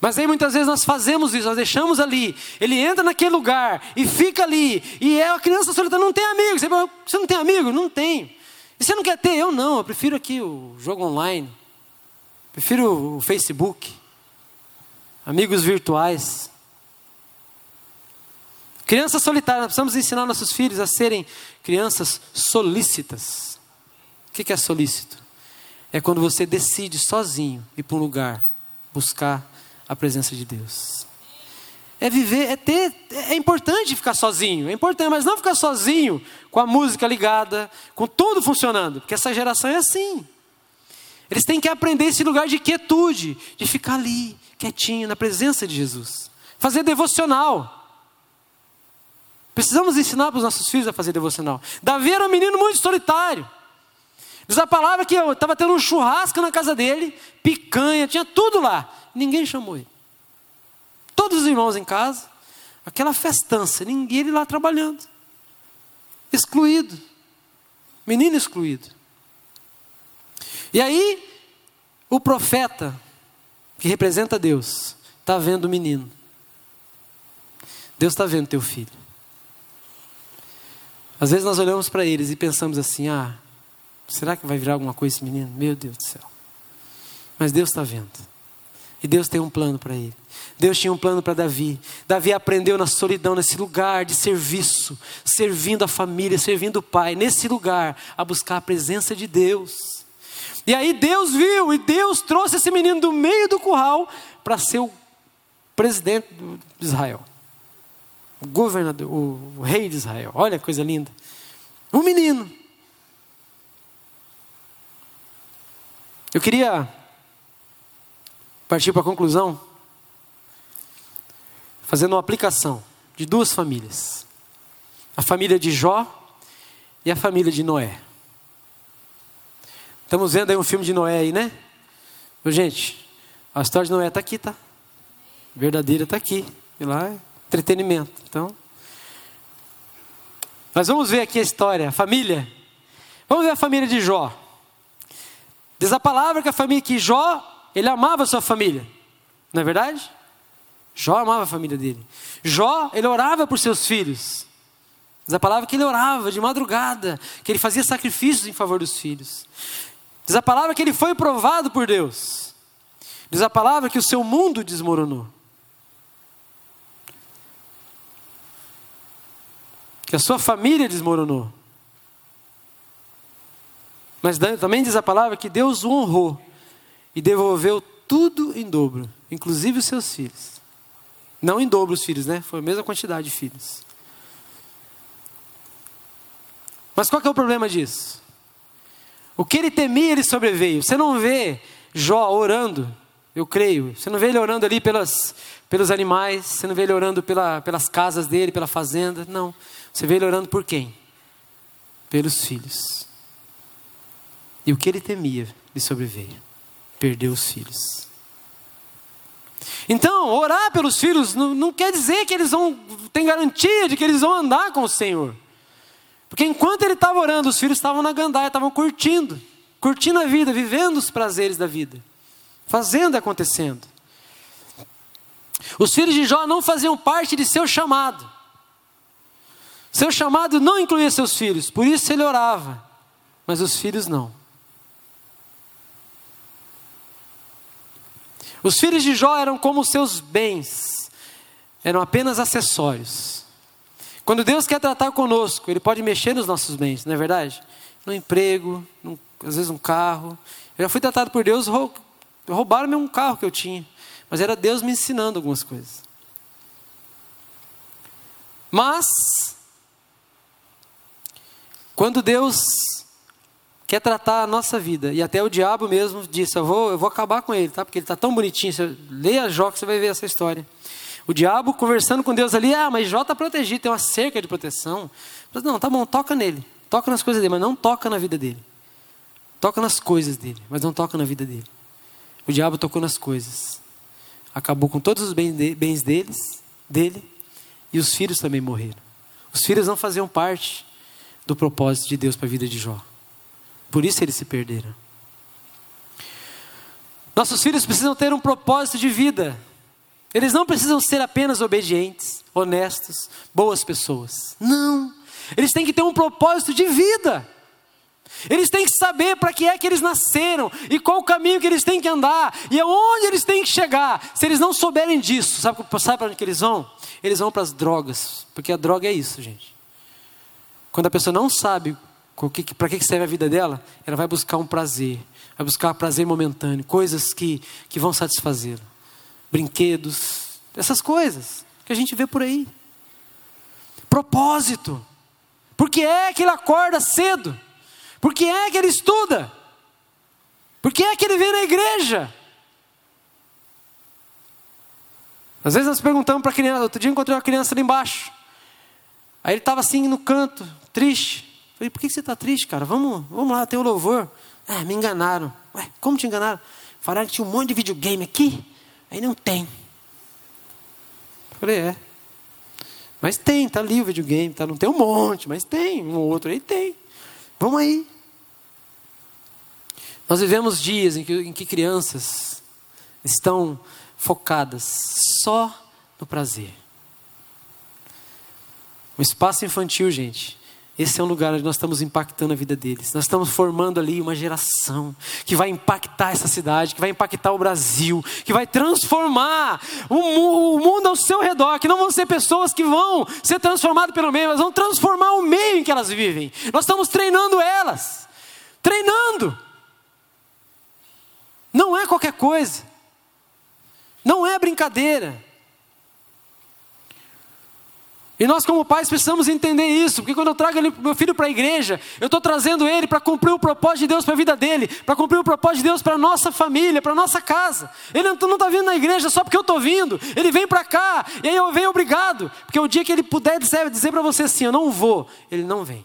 Mas aí muitas vezes nós fazemos isso, nós deixamos ali, ele entra naquele lugar e fica ali, e é a criança solitária, não tem amigo. Você, você não tem amigo? Não tem. E você não quer ter? Eu não, eu prefiro aqui o jogo online, prefiro o Facebook, amigos virtuais. Crianças solitárias, precisamos ensinar nossos filhos a serem crianças solícitas. O que é solícito? É quando você decide sozinho ir para um lugar buscar a presença de Deus. É viver, é ter, é importante ficar sozinho, é importante, mas não ficar sozinho com a música ligada, com tudo funcionando, porque essa geração é assim. Eles têm que aprender esse lugar de quietude, de ficar ali, quietinho, na presença de Jesus. Fazer devocional. Precisamos ensinar para os nossos filhos a fazer devocional. Davi era um menino muito solitário. Diz a palavra que estava tendo um churrasco na casa dele, picanha, tinha tudo lá. Ninguém chamou ele. Todos os irmãos em casa, aquela festança, ninguém ele lá trabalhando. Excluído. Menino excluído. E aí, o profeta, que representa Deus, está vendo o menino. Deus está vendo teu filho. Às vezes nós olhamos para eles e pensamos assim: ah, será que vai virar alguma coisa esse menino? Meu Deus do céu. Mas Deus está vendo. E Deus tem um plano para ele. Deus tinha um plano para Davi. Davi aprendeu na solidão, nesse lugar de serviço, servindo a família, servindo o pai, nesse lugar, a buscar a presença de Deus. E aí Deus viu, e Deus trouxe esse menino do meio do curral para ser o presidente de Israel o governador, o, o rei de Israel. Olha que coisa linda. Um menino. Eu queria partir para a conclusão, fazendo uma aplicação de duas famílias: a família de Jó e a família de Noé. Estamos vendo aí um filme de Noé aí, né? Gente, a história de Noé está aqui, tá? Verdadeira está aqui. E lá entretenimento. Então, nós vamos ver aqui a história, a família. Vamos ver a família de Jó. Diz a palavra que a família que Jó, ele amava a sua família. Não é verdade? Jó amava a família dele. Jó, ele orava por seus filhos. Diz a palavra que ele orava de madrugada, que ele fazia sacrifícios em favor dos filhos. Diz a palavra que ele foi provado por Deus. Diz a palavra que o seu mundo desmoronou. Que a sua família desmoronou. Mas também diz a palavra que Deus o honrou e devolveu tudo em dobro, inclusive os seus filhos. Não em dobro os filhos, né? Foi a mesma quantidade de filhos. Mas qual que é o problema disso? O que ele temia, ele sobreveio. Você não vê Jó orando, eu creio. Você não vê ele orando ali pelas, pelos animais, você não vê ele orando pela, pelas casas dele, pela fazenda. Não. Você vê ele orando por quem? Pelos filhos. E o que ele temia lhe sobreveio. Perdeu os filhos. Então, orar pelos filhos não, não quer dizer que eles vão ter garantia de que eles vão andar com o Senhor. Porque enquanto ele estava orando, os filhos estavam na gandaia, estavam curtindo, curtindo a vida, vivendo os prazeres da vida, fazendo acontecendo. Os filhos de Jó não faziam parte de seu chamado. Seu chamado não incluía seus filhos, por isso ele orava, mas os filhos não. Os filhos de Jó eram como seus bens, eram apenas acessórios. Quando Deus quer tratar conosco, Ele pode mexer nos nossos bens, não é verdade? No emprego, no, às vezes um carro. Eu já fui tratado por Deus, roubaram-me um carro que eu tinha, mas era Deus me ensinando algumas coisas. Mas, quando Deus quer tratar a nossa vida, e até o diabo mesmo disse: Eu vou, eu vou acabar com ele, tá? porque ele está tão bonitinho. Você lê Jó que você vai ver essa história. O diabo conversando com Deus ali, ah, mas Jó está protegido, tem uma cerca de proteção. Não, tá bom, toca nele, toca nas coisas dele, mas não toca na vida dele. Toca nas coisas dele, mas não toca na vida dele. O diabo tocou nas coisas, acabou com todos os bens deles, dele, e os filhos também morreram. Os filhos não faziam parte do propósito de Deus para a vida de Jó. Por isso eles se perderam. Nossos filhos precisam ter um propósito de vida. Eles não precisam ser apenas obedientes, honestos, boas pessoas. Não. Eles têm que ter um propósito de vida. Eles têm que saber para que é que eles nasceram e qual o caminho que eles têm que andar e aonde eles têm que chegar. Se eles não souberem disso, sabe, sabe para onde eles vão? Eles vão para as drogas, porque a droga é isso, gente. Quando a pessoa não sabe para que serve a vida dela, ela vai buscar um prazer, vai buscar prazer momentâneo, coisas que, que vão satisfazê-la brinquedos, essas coisas que a gente vê por aí. Propósito. Por que é que ele acorda cedo? Por que é que ele estuda? Por que é que ele vem na igreja? Às vezes nós perguntamos para a criança, outro dia encontrei uma criança ali embaixo. Aí ele estava assim no canto, triste. Falei, por que você está triste, cara? Vamos, vamos lá, tem o louvor. Ah, me enganaram. Ué, como te enganaram? Falaram que tinha um monte de videogame aqui. Aí não tem. Falei, é. Mas tem, tá ali o videogame, tá? Não tem um monte, mas tem, um ou outro aí tem. Vamos aí. Nós vivemos dias em que, em que crianças estão focadas só no prazer. O espaço infantil, gente, esse é um lugar onde nós estamos impactando a vida deles. Nós estamos formando ali uma geração que vai impactar essa cidade, que vai impactar o Brasil, que vai transformar o, mundo ao seu redor. Que não vão ser pessoas que vão ser transformadas pelo meio, mas vão transformar o meio em que elas vivem. Nós estamos treinando elas. Treinando. Não é qualquer coisa. Não é brincadeira. E nós, como pais, precisamos entender isso, porque quando eu trago meu filho para a igreja, eu estou trazendo ele para cumprir o propósito de Deus para a vida dele, para cumprir o propósito de Deus para a nossa família, para a nossa casa. Ele não está vindo na igreja só porque eu estou vindo, ele vem para cá, e aí eu venho obrigado, porque o dia que ele puder dizer, dizer para você assim: Eu não vou, ele não vem.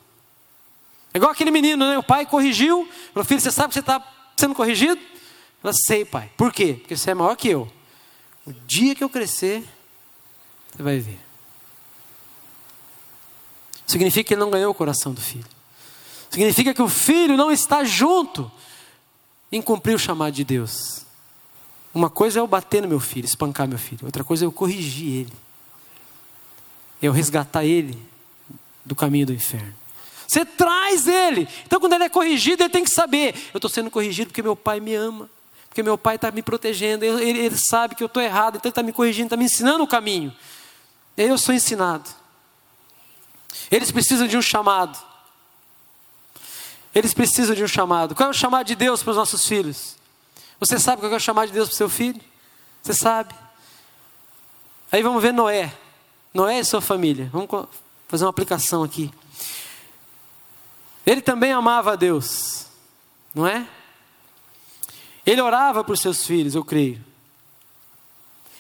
É igual aquele menino, né? O pai corrigiu, meu filho, você sabe que você está sendo corrigido? Eu sei, pai. Por quê? Porque você é maior que eu. O dia que eu crescer, você vai ver. Significa que ele não ganhou o coração do filho. Significa que o filho não está junto em cumprir o chamado de Deus. Uma coisa é eu bater no meu filho, espancar meu filho. Outra coisa é eu corrigir ele. Eu resgatar ele do caminho do inferno. Você traz ele. Então, quando ele é corrigido, ele tem que saber: eu estou sendo corrigido porque meu pai me ama, porque meu pai está me protegendo, ele, ele, sabe que eu estou errado, então ele está me corrigindo, está me ensinando o caminho. E aí eu sou ensinado. Eles precisam de um chamado. Eles precisam de um chamado. Qual é o chamado de Deus para os nossos filhos? Você sabe qual é o chamado de Deus para o seu filho? Você sabe? Aí vamos ver Noé. Noé e sua família. Vamos fazer uma aplicação aqui. Ele também amava a Deus, não é? Ele orava por seus filhos, eu creio.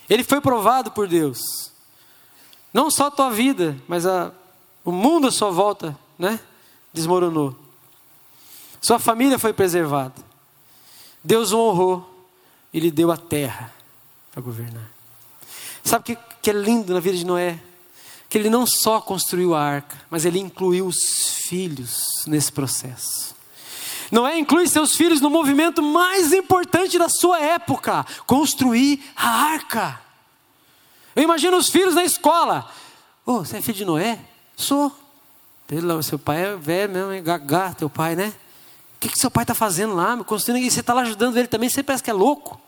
Ele foi provado por Deus. Não só a tua vida, mas a o mundo à sua volta, né? Desmoronou. Sua família foi preservada. Deus o honrou e lhe deu a terra para governar. Sabe o que, que é lindo na vida de Noé? Que ele não só construiu a arca, mas ele incluiu os filhos nesse processo. Noé inclui seus filhos no movimento mais importante da sua época: construir a arca. Eu imagino os filhos na escola. Oh, você é filho de Noé? Sou. Seu pai é velho mesmo, é gagá, teu pai, né? O que, que seu pai está fazendo lá? Me construindo e você está lá ajudando ele também, você parece que é louco.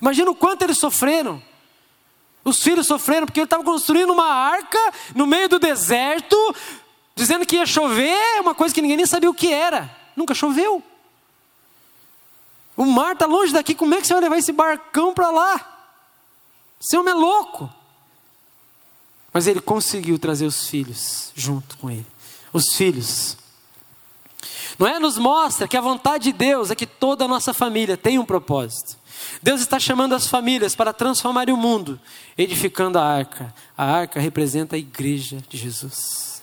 Imagina o quanto eles sofreram. Os filhos sofreram porque ele estava construindo uma arca no meio do deserto, dizendo que ia chover, uma coisa que ninguém nem sabia o que era. Nunca choveu. O mar está longe daqui, como é que você vai levar esse barcão para lá? Esse homem é louco. Mas ele conseguiu trazer os filhos junto com ele. Os filhos. Noé nos mostra que a vontade de Deus é que toda a nossa família tenha um propósito. Deus está chamando as famílias para transformar o mundo, edificando a arca. A arca representa a igreja de Jesus.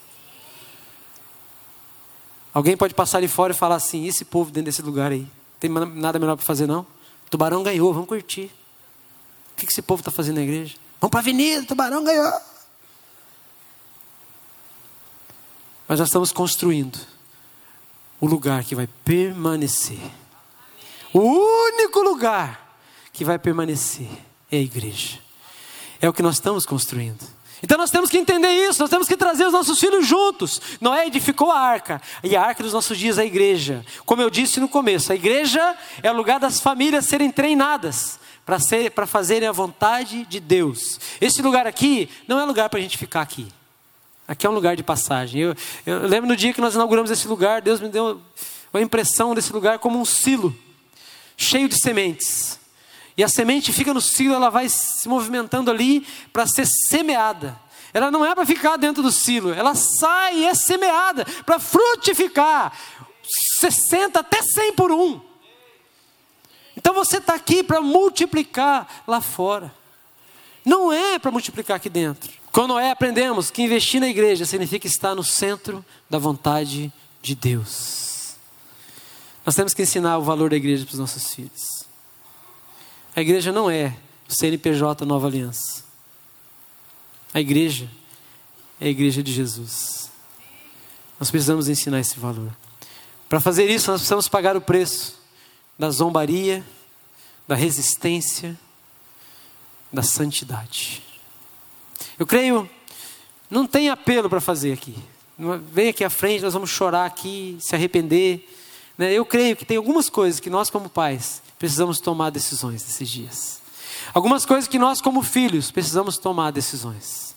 Alguém pode passar ali fora e falar assim: esse povo dentro desse lugar aí, tem nada melhor para fazer não? Tubarão ganhou, vamos curtir. O que esse povo está fazendo na igreja? Vamos para a avenida, tubarão ganhou. Mas nós estamos construindo o lugar que vai permanecer. O único lugar que vai permanecer é a igreja. É o que nós estamos construindo. Então nós temos que entender isso, nós temos que trazer os nossos filhos juntos. Noé edificou a arca, e a arca dos nossos dias é a igreja. Como eu disse no começo, a igreja é o lugar das famílias serem treinadas para ser, fazerem a vontade de Deus. Esse lugar aqui não é lugar para a gente ficar aqui. Aqui é um lugar de passagem. Eu, eu lembro no dia que nós inauguramos esse lugar, Deus me deu uma impressão desse lugar como um silo cheio de sementes. E a semente fica no silo, ela vai se movimentando ali para ser semeada. Ela não é para ficar dentro do silo, ela sai e é semeada para frutificar 60 até 100 por um. Então você está aqui para multiplicar lá fora. Não é para multiplicar aqui dentro. Quando Noé aprendemos que investir na igreja significa estar no centro da vontade de Deus. Nós temos que ensinar o valor da igreja para os nossos filhos. A igreja não é o CNPJ Nova Aliança. A igreja é a igreja de Jesus. Nós precisamos ensinar esse valor. Para fazer isso, nós precisamos pagar o preço da zombaria, da resistência, da santidade. Eu creio, não tem apelo para fazer aqui. Vem aqui à frente, nós vamos chorar aqui, se arrepender. Né? Eu creio que tem algumas coisas que nós, como pais, precisamos tomar decisões nesses dias. Algumas coisas que nós, como filhos, precisamos tomar decisões.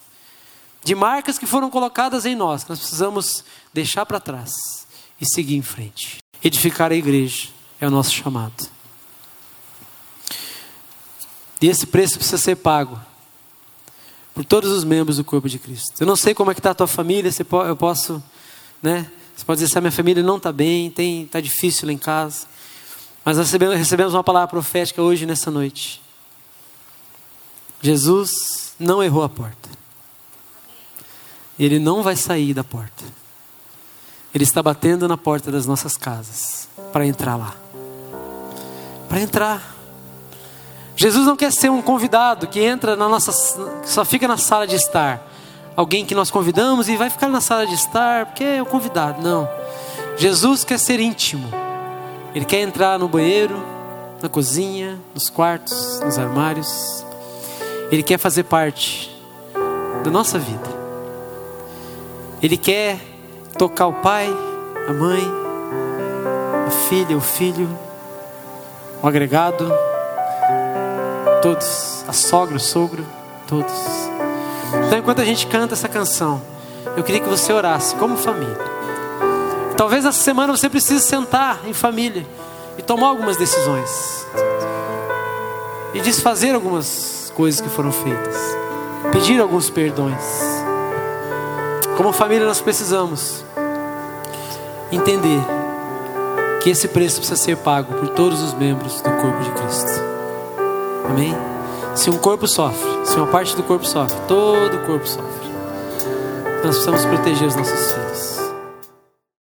De marcas que foram colocadas em nós, que nós precisamos deixar para trás e seguir em frente. Edificar a igreja é o nosso chamado. E esse preço precisa ser pago por todos os membros do corpo de Cristo. Eu não sei como é que está a tua família, eu posso, né? Você pode dizer, se a minha família não está bem, está difícil lá em casa. Mas recebemos, recebemos uma palavra profética hoje, nessa noite. Jesus não errou a porta. Ele não vai sair da porta. Ele está batendo na porta das nossas casas para entrar lá. Para entrar. Jesus não quer ser um convidado que entra na nossa, só fica na sala de estar. Alguém que nós convidamos e vai ficar na sala de estar porque é o convidado. Não. Jesus quer ser íntimo. Ele quer entrar no banheiro, na cozinha, nos quartos, nos armários. Ele quer fazer parte da nossa vida. Ele quer tocar o pai, a mãe, a filha, o filho, o agregado, todos, a sogra, o sogro, todos. Então, enquanto a gente canta essa canção, eu queria que você orasse como família. Talvez essa semana você precise sentar em família e tomar algumas decisões. E desfazer algumas coisas que foram feitas. Pedir alguns perdões. Como família nós precisamos entender que esse preço precisa ser pago por todos os membros do corpo de Cristo. Amém? Se um corpo sofre, se uma parte do corpo sofre, todo o corpo sofre. Nós precisamos proteger os nossos filhos.